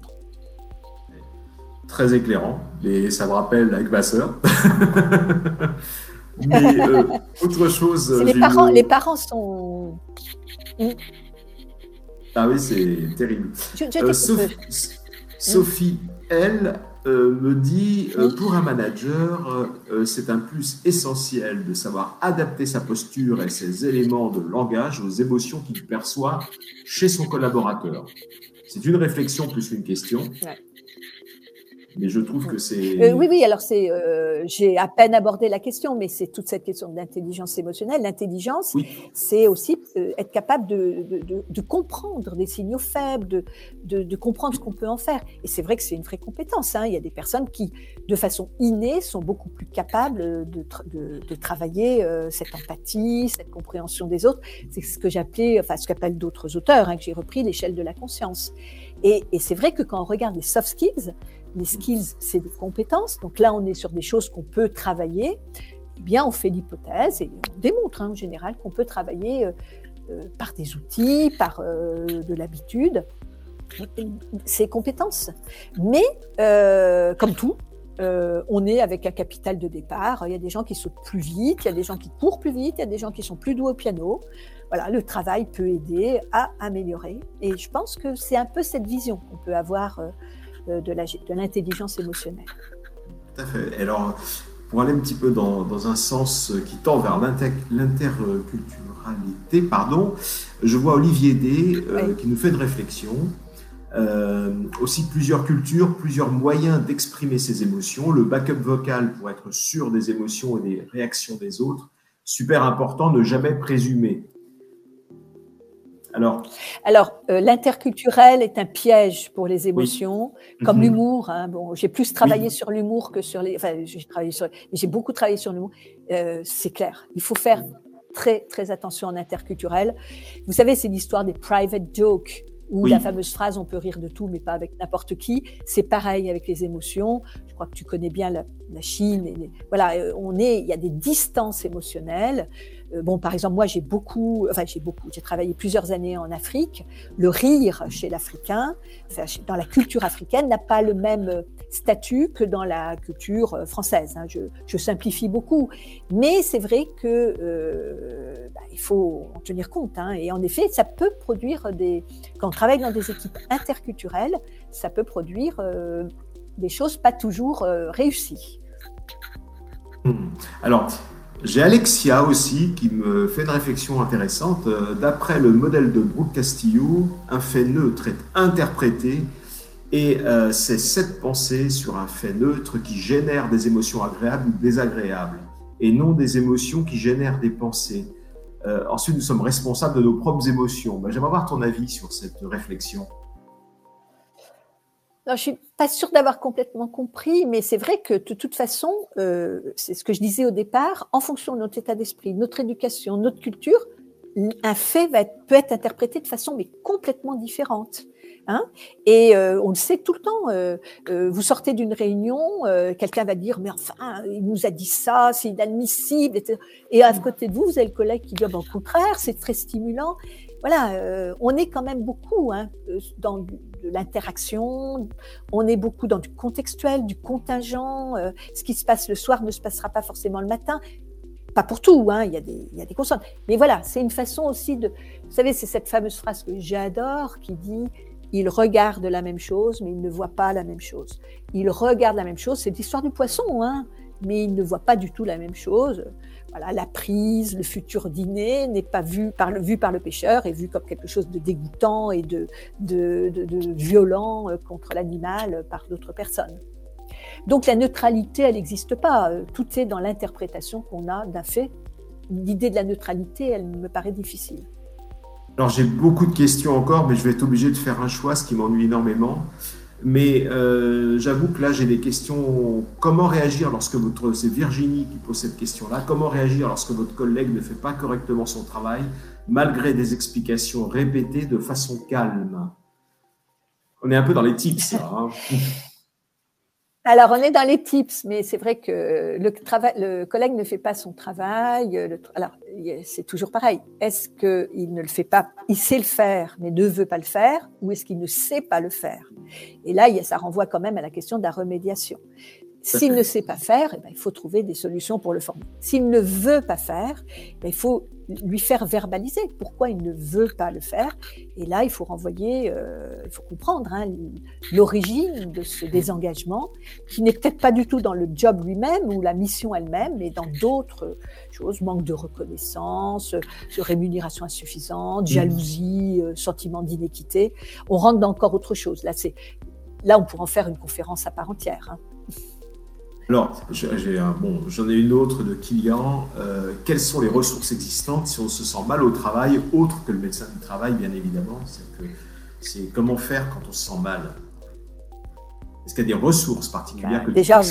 Très éclairant, et ça me rappelle avec ma sœur. Mais euh, autre chose. Les parents, les parents sont. Ah oui, c'est terrible. Euh, Sophie, elle, euh, me dit pour un manager, c'est un plus essentiel de savoir adapter sa posture et ses éléments de langage aux émotions qu'il perçoit chez son collaborateur. C'est une réflexion plus qu'une question. Mais je trouve que c'est. Euh, oui, oui, alors c'est. Euh, j'ai à peine abordé la question, mais c'est toute cette question de l'intelligence émotionnelle. L'intelligence, c'est aussi euh, être capable de, de, de, comprendre des signaux faibles, de, de comprendre ce qu'on peut en faire. Et c'est vrai que c'est une vraie compétence. Hein. Il y a des personnes qui, de façon innée, sont beaucoup plus capables de, de, travailler cette empathie, cette compréhension des autres. C'est ce que j'appelais, enfin, ce qu'appellent d'autres auteurs, hein, que j'ai repris l'échelle de la conscience. Et, et c'est vrai que quand on regarde les soft skills, les skills, c'est des compétences. Donc là, on est sur des choses qu'on peut travailler. Eh bien, on fait l'hypothèse et on démontre hein, en général qu'on peut travailler euh, euh, par des outils, par euh, de l'habitude, ces compétences. Mais, comme tout, on est avec un capital de départ. Il y a des gens qui sautent plus vite, il y a des gens qui courent plus vite, il y a des gens qui sont plus doux au piano. Voilà, le travail peut aider à améliorer. Et je pense que c'est un peu cette vision qu'on peut avoir de l'intelligence émotionnelle. Tout à fait. Alors, pour aller un petit peu dans, dans un sens qui tend vers l'interculturalité, pardon, je vois Olivier D euh, qui nous fait une réflexion. Euh, aussi plusieurs cultures, plusieurs moyens d'exprimer ses émotions, le backup vocal pour être sûr des émotions et des réactions des autres, super important, ne jamais présumer. Alors, Alors euh, l'interculturel est un piège pour les émotions, comme mhm. l'humour. Hein. Bon, j'ai plus travaillé sur l'humour que sur les. Enfin, j'ai travaillé sur. J'ai beaucoup travaillé sur l'humour. Euh, c'est clair. Il faut faire très très attention en interculturel. Vous savez, c'est l'histoire des private jokes ou la fameuse phrase on peut rire de tout mais pas avec n'importe qui. C'est pareil avec les émotions. Je crois que tu connais bien la, Chine. Et voilà, euh, on est, il y a des distances émotionnelles. Euh, bon, par exemple, moi, j'ai beaucoup, enfin, j'ai beaucoup, j'ai travaillé plusieurs années en Afrique. Le rire chez l'Africain, dans la culture africaine, n'a pas le même statut que dans la culture euh, française. Hein. Je, simplifie beaucoup, mais c'est vrai que euh, bah, faut en tenir compte. Hein. Et en effet, ça peut produire des, quand on travaille dans des équipes interculturelles, ça peut produire des choses pas toujours réussies. Hmm. Alors, j'ai Alexia aussi qui me fait une réflexion intéressante. Euh, d'après le modèle de Brooke Castillo, un fait neutre est interprété et euh, c'est cette pensée sur un fait neutre qui génère des émotions agréables ou désagréables et non des émotions qui génèrent des pensées. Euh, ensuite, nous sommes responsables de nos propres émotions. Ben, j'aimerais avoir ton avis sur cette réflexion. Je je suis pas sûre d'avoir complètement compris, mais c'est vrai que de toute façon, euh, c'est ce que je disais au départ, en fonction de notre état d'esprit, notre éducation, notre culture, un fait va être, peut être interprété de façon mais complètement différente. Hein et euh, on le sait tout le temps. Euh, euh vous sortez d'une réunion, euh, quelqu'un va dire mais enfin il nous a dit ça, c'est inadmissible. Etc. Et à côté de vous, vous avez le collègue qui dit ah ben, au contraire, c'est très stimulant voilà, euh, on est quand même beaucoup hein, euh, dans de l'interaction, on est beaucoup dans du contextuel, du contingent. Euh, ce qui se passe le soir ne se passera pas forcément le matin. Pas pour tout, hein, il, y a des, il y a des. Mais voilà, c'est une façon aussi de... Vous savez, c'est cette fameuse phrase que j'adore qui dit il regarde la même chose, mais il ne voit pas la même chose. Il regarde la même chose, c'est l'histoire du poisson, hein, mais il ne voit pas du tout la même chose la prise, le futur dîner n'est pas vu par, le, vu par le pêcheur, est vu comme quelque chose de dégoûtant et de, de, violent euh, contre l'animal par d'autres personnes. Donc la neutralité, elle n'existe pas. Euh, tout est dans l'interprétation qu'on a d'un fait. L'idée de la neutralité, elle me paraît difficile. Alors j'ai beaucoup de questions encore, mais je vais être obligé de faire un choix, ce qui m'ennuie énormément. Mais euh, j'avoue que là, j'ai des questions. Comment réagir lorsque votre. C'est Virginie qui pose cette question-là. Comment réagir lorsque votre collègue ne fait pas correctement son travail, malgré des explications répétées de façon calme? On est un peu dans les tips, là. Hein. Alors, on est dans les tips, mais c'est vrai que le, travail, le collègue ne fait pas son travail. alors, c'est toujours pareil. Est-ce qu'il ne le fait pas? Il sait le faire, mais ne veut pas le faire, ou est-ce qu'il ne sait pas le faire? Et là, ça renvoie quand même à la question de la remédiation. S'il ne sait pas faire, eh ben, il faut trouver des solutions pour le former. S'il ne veut pas faire, eh ben, il faut lui faire verbaliser pourquoi il ne veut pas le faire. Et là, il faut renvoyer, euh, il faut comprendre hein, l'origine de ce désengagement, qui n'est peut-être pas du tout dans le job lui-même ou la mission elle-même, mais dans d'autres choses, manque de reconnaissance, de rémunération insuffisante, mmh. jalousie, euh, sentiment d'inéquité. On rentre dans encore autre chose. Là, c'est là, on pourrait en faire une conférence à part entière. Hein. Alors, j'en ai une autre de Kylian. Euh, quelles sont les ressources existantes si on se sent mal au travail, autre que le médecin du travail, bien évidemment? C'est comment faire quand on se sent mal? Est-ce qu'il y a des ressources particulières bah, que Déjà,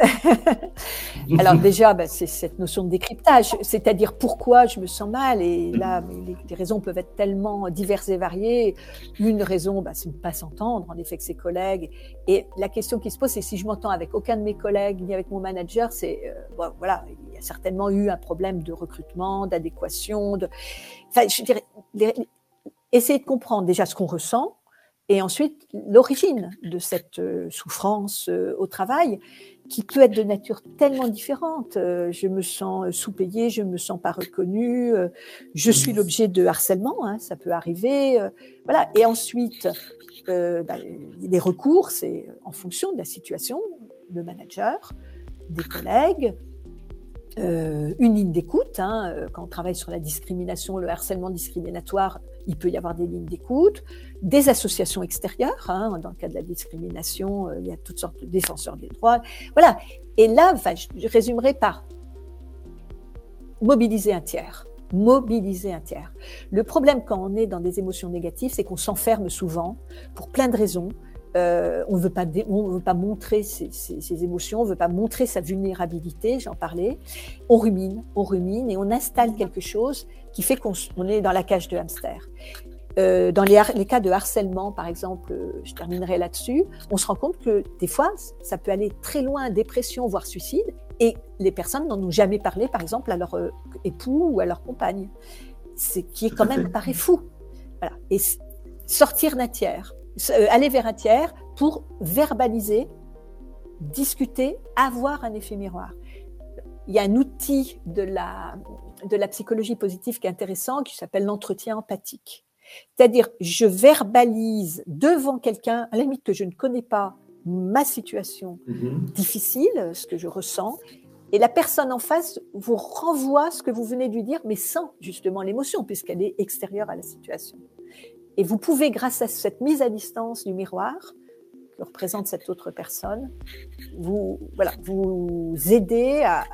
Alors déjà, bah, c'est cette notion de décryptage, c'est-à-dire pourquoi je me sens mal. Et là, les, raisons peuvent être tellement diverses et variées. Une raison, bah, c'est de ne pas s'entendre, en effet, avec ses collègues. Et la question qui se pose, c'est si je m'entends avec aucun de mes collègues ni avec mon manager, c'est euh, voilà, il y a certainement eu un problème de recrutement, d'adéquation. De... Enfin, je dirais, essayer de comprendre déjà ce qu'on ressent. Et ensuite, l'origine de cette euh, souffrance euh, au travail qui peut être de nature tellement différente. Euh, je me sens euh, sous-payée, je me sens pas reconnue, euh, je suis l'objet de harcèlement, hein, ça peut arriver. voilà. Et ensuite, bah, les recours, c'est en fonction de la situation, le manager, des collègues, une ligne d'écoute. Hein, quand on travaille sur la discrimination, le harcèlement discriminatoire, il peut y avoir des lignes d'écoute, des associations extérieures. Hein, dans le cas de la discrimination, euh, il y a toutes sortes de défenseurs des droits. Voilà. Et là, enfin, je résumerai par mobiliser un tiers. Mobiliser un tiers. Le problème quand on est dans des émotions négatives, c'est qu'on s'enferme souvent pour plein de raisons. Euh, on ne veut pas, on veut pas montrer ses, ses, émotions, on ne veut pas montrer sa vulnérabilité, j'en parlais. On rumine, on rumine et on installe quelque chose qui fait qu'on est dans la cage de hamster. Euh, dans les, les, cas de harcèlement, par exemple, euh, je terminerai là-dessus, on se rend compte que des fois, ça peut aller très loin, dépression, voire suicide, et les personnes n'en ont jamais parlé, par exemple, à leur époux ou à leur compagne. Ce qui est quand même, paraît fou. Voilà. Et sortir d'un tiers, aller vers un tiers pour verbaliser, discuter, avoir un effet miroir. Il y a un outil de la, de la psychologie positive qui est intéressant, qui s'appelle l'entretien empathique. C'est-à-dire, je verbalise devant quelqu'un, à la limite que je ne connais pas, ma situation mhm. difficile, ce que je ressens, et la personne en face vous renvoie ce que vous venez de lui dire, mais sans justement l'émotion, puisqu'elle est extérieure à la situation. Et vous pouvez, grâce à cette mise à distance du miroir que représente cette autre personne, vous, voilà, vous aider à,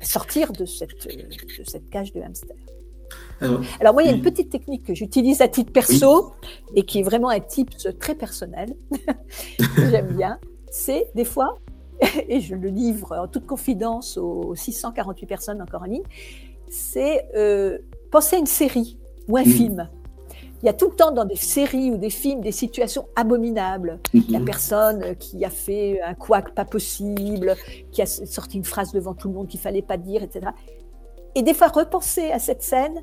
sortir de cette, de cette cage de hamster. Alors, moi, il y a une petite technique que j'utilise à titre perso et qui est vraiment un type très personnel, que j'aime bien. C'est des fois, et je le livre en toute confidence aux 648 personnes encore en ligne, c'est euh, penser à une série ou un film. Il y a tout le temps dans des séries ou des films des situations abominables. La mhm. personne qui a fait un couac pas possible, qui a sorti une phrase devant tout le monde qu'il fallait pas dire, etc. Et des fois, repenser à cette scène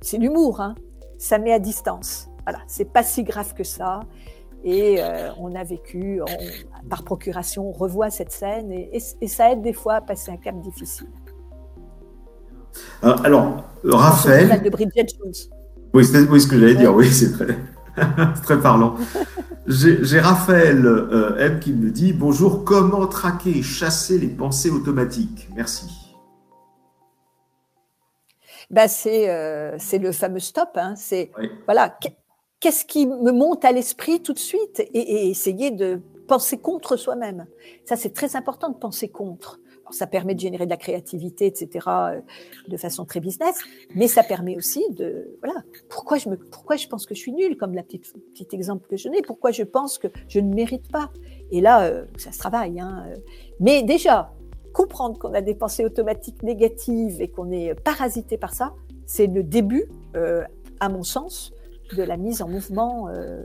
c'est l'humour, hein. ça met à distance. Voilà, c'est pas si grave que ça. Et euh, on a vécu, par procuration, on revoit cette scène et, ça aide des fois à passer un cap difficile. Euh, alors, Raphaël. de Bridget Jones. Oui, c'est ce que j'allais dire, oui, c'est très, très parlant. J'ai Raphaël euh, M qui me dit Bonjour, comment traquer et chasser les pensées automatiques? Merci bah c'est euh, le fameux stop. Hein, c'est voilà, qu'est-ce qui me monte à l'esprit tout de suite et, et, essayer de penser contre soi-même? Ça, c'est très important de penser contre. Alors, ça permet de générer de la créativité, etc., euh, de façon très business, mais ça permet aussi de, voilà, pourquoi je me, pourquoi je pense que je suis nulle, comme la petite, petit exemple que je n'ai, pourquoi je pense que je ne mérite pas. Et là, euh, ça se travaille. Hein, mais déjà, comprendre qu'on a des pensées automatiques négatives et qu'on est parasité par ça, c'est le début, euh, à mon sens, de la mise en mouvement euh,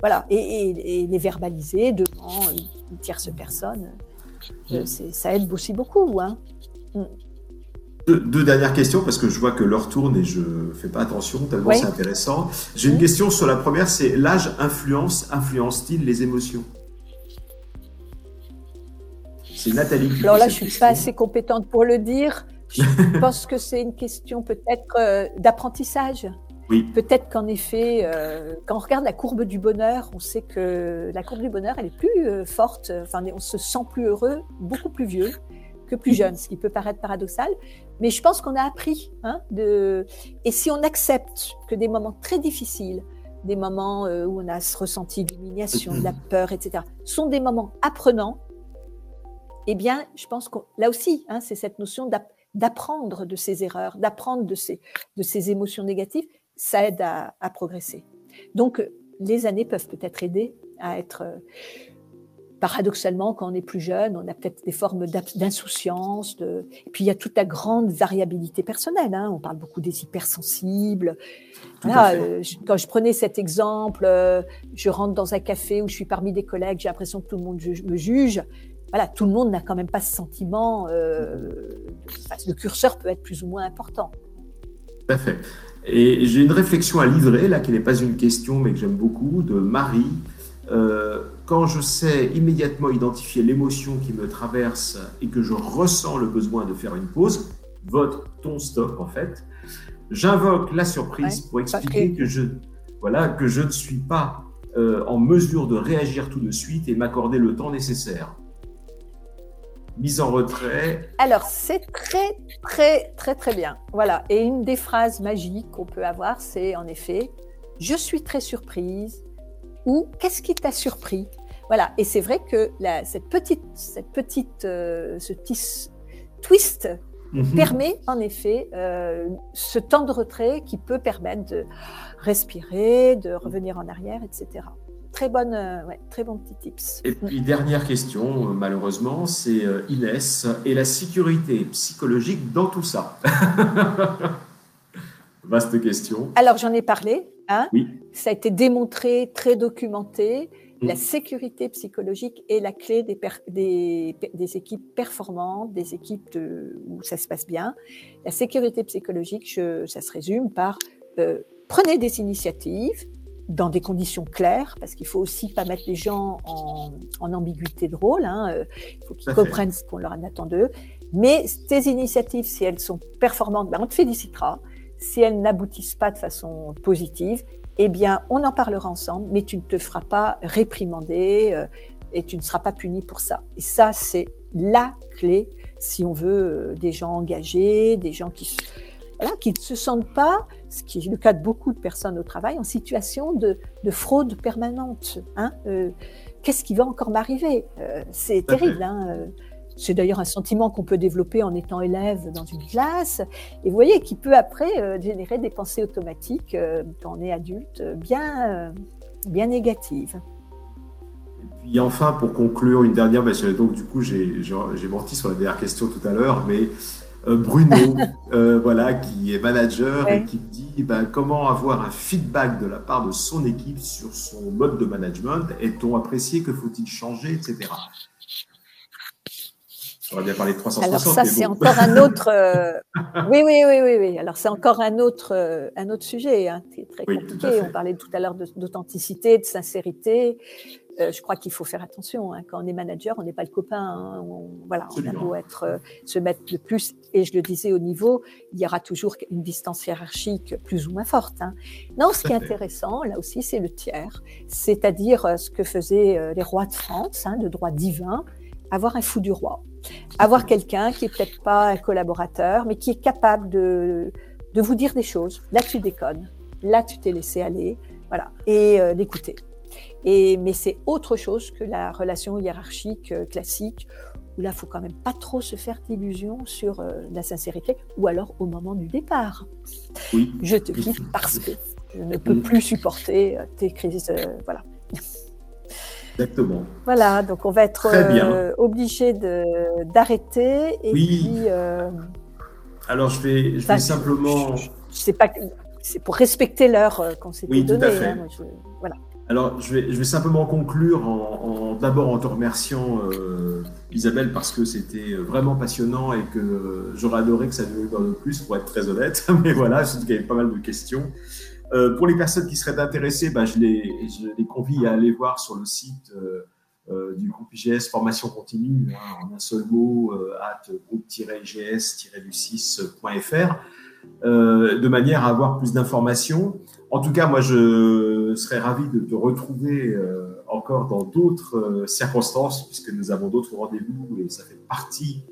voilà, et, les verbaliser devant une, tierce personne, ça aide aussi beaucoup. Hein. Mm. Deux, dernières questions parce que je vois que l'heure tourne et je fais pas attention tellement c'est intéressant. J'ai une question sur la première, c'est l'âge influence influence-t-il les émotions? C'est Nathalie. Qui Alors là, je suis pas assez compétente pour le dire. Je pense que c'est une question peut-être euh, d'apprentissage. Oui. Peut-être qu'en effet, euh, quand on regarde la courbe du bonheur, on sait que la courbe du bonheur, elle est plus euh, forte. Enfin, on se sent plus heureux, beaucoup plus vieux que plus jeune, ce qui peut paraître paradoxal. Mais je pense qu'on a appris. Hein, de... Et si on accepte que des moments très difficiles, des moments où on a ressenti l'humiliation, de la peur, etc., sont des moments apprenants, eh bien, je pense que là aussi, hein, c'est cette notion d'apprendre de ses erreurs, d'apprendre de ses, de ses émotions négatives, ça aide à, progresser. Donc, les années peuvent peut-être aider à être... Euh, paradoxalement, quand on est plus jeune, on a peut-être des formes d'insouciance. De... Et puis, il y a toute la grande variabilité personnelle. Hein. On parle beaucoup des hypersensibles. Euh, quand je prenais cet exemple, euh, je rentre dans un café où je suis parmi des collègues, j'ai l'impression que tout le monde me juge voilà, tout le monde n'a quand même pas ce sentiment. Euh, le curseur peut être plus ou moins important. Tout à fait. Et j'ai une réflexion à livrer, là, qui n'est pas une question, mais que j'aime beaucoup, de Marie. Euh, quand je sais immédiatement identifier l'émotion qui me traverse et que je ressens le besoin de faire une pause, vote ton stop en fait, j'invoque la surprise pour expliquer que je, voilà, que je ne suis pas euh, en mesure de réagir tout de suite et m'accorder le temps nécessaire mise en retrait. Alors, c'est très, très, très, très bien. Voilà. Et une des phrases magiques qu'on peut avoir, c'est en effet, je suis très surprise ou qu'est-ce qui t'a surpris? Voilà. Et c'est vrai que cette petite, cette petite, euh, ce petit twist mhm. permet en effet euh, ce temps de retrait qui peut permettre de respirer, de revenir en arrière, etc très, bonne, euh, très bon petit tips. Et puis, dernière question, euh, malheureusement, c'est euh, Inès et la sécurité psychologique dans tout ça. Vaste question. Alors, j'en ai parlé. Hein oui. Ça a été démontré, très documenté. La mm. sécurité psychologique est la clé des, des, des, équipes performantes, des équipes où ça se passe bien. La sécurité psychologique, je, ça se résume par prenez des initiatives, dans des conditions claires, parce qu'il faut aussi pas mettre les gens en, ambiguïté de rôle. Hein, euh, il faut qu'ils comprennent ce qu'on leur attend d'eux. Mais tes initiatives, si elles sont performantes, ben on te félicitera. Si elles n'aboutissent pas de façon positive, eh bien, on en parlera ensemble, mais tu ne te feras pas réprimander euh, et tu ne seras pas puni pour ça. Et ça, c'est la clé si on veut euh, des gens engagés, des gens qui voilà, qui ne se sentent pas, ce qui est le cas de beaucoup de personnes au travail, en situation de, fraude permanente. Hein euh, Qu'est-ce qui va encore m'arriver euh, C'est terrible. Hein euh. c'est d'ailleurs un sentiment qu'on peut développer en étant élève dans une classe. Et vous voyez, qui peut après générer des pensées automatiques quand on est adulte, bien, bien négatives. Et puis enfin, pour conclure, une dernière, donc du coup, j'ai menti sur la dernière question tout à l'heure, mais Bruno, euh, voilà, qui est manager et qui dit ben, comment avoir un feedback de la part de son équipe sur son mode de management? Est-on apprécié? Que faut-il changer, etc. J'aurais bien parlé de 360. Alors ça, c'est encore un autre. Euh, oui, oui, oui, oui, oui. Alors c'est encore un autre, un autre sujet, hein, très compliqué. On parlait tout à l'heure d'authenticité, de sincérité. Euh, je crois qu'il faut faire attention. Hein. Quand on est manager, on n'est pas le copain. Hein. On, voilà, on a beau être, euh, se mettre le plus, et je le disais au niveau, il y aura toujours une distance hiérarchique plus ou moins forte. Hein. Non, ce qui est intéressant, là aussi, c'est le tiers, c'est-à-dire euh, ce que faisaient les rois de France, de droit divin, avoir un fou du roi, avoir quelqu'un qui est peut-être pas un collaborateur, mais qui est capable de, de vous dire des choses. Là, tu déconnes. Là, tu t'es laissé aller. Voilà. Et d'écouter mais c'est autre chose que la relation hiérarchique euh, classique, où là, il faut quand même pas trop se faire d'illusions sur euh, la sincérité, ou alors au moment du départ. Je te quitte parce que je ne peux plus supporter euh, tes crises. voilà. Exactement. Voilà, donc on va être obligé d'arrêter. Oui. Puis, alors je vais, je vais simplement. Je, sais pas, c'est pour respecter l'heure qu'on s'était oui, donnée. Tout à fait. Hein, voilà. Alors, je vais, je vais simplement conclure en, d'abord en te remerciant, euh, Isabelle, parce que c'était vraiment passionnant et que j'aurais adoré que ça dure de plus, pour être très honnête. Mais voilà, sais qu'il y avait pas mal de questions. Euh, pour les personnes qui seraient intéressées, bah, je, les, je, les, convie à aller voir sur le site euh, euh du groupe IGS Formation Continue, hein, en un seul mot, euh, at groupe-igs-du6.fr, de manière à avoir plus d'informations. En tout cas, moi, je serais ravi de te retrouver encore dans d'autres circonstances, puisque nous avons d'autres rendez-vous et ça fait partie,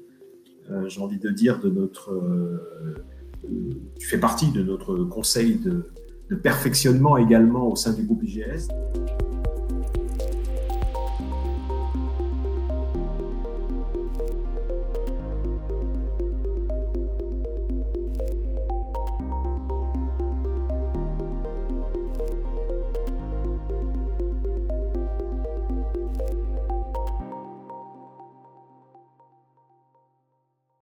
j'ai envie de dire, de notre... tu fais partie de notre conseil de de perfectionnement également au sein du groupe IGS.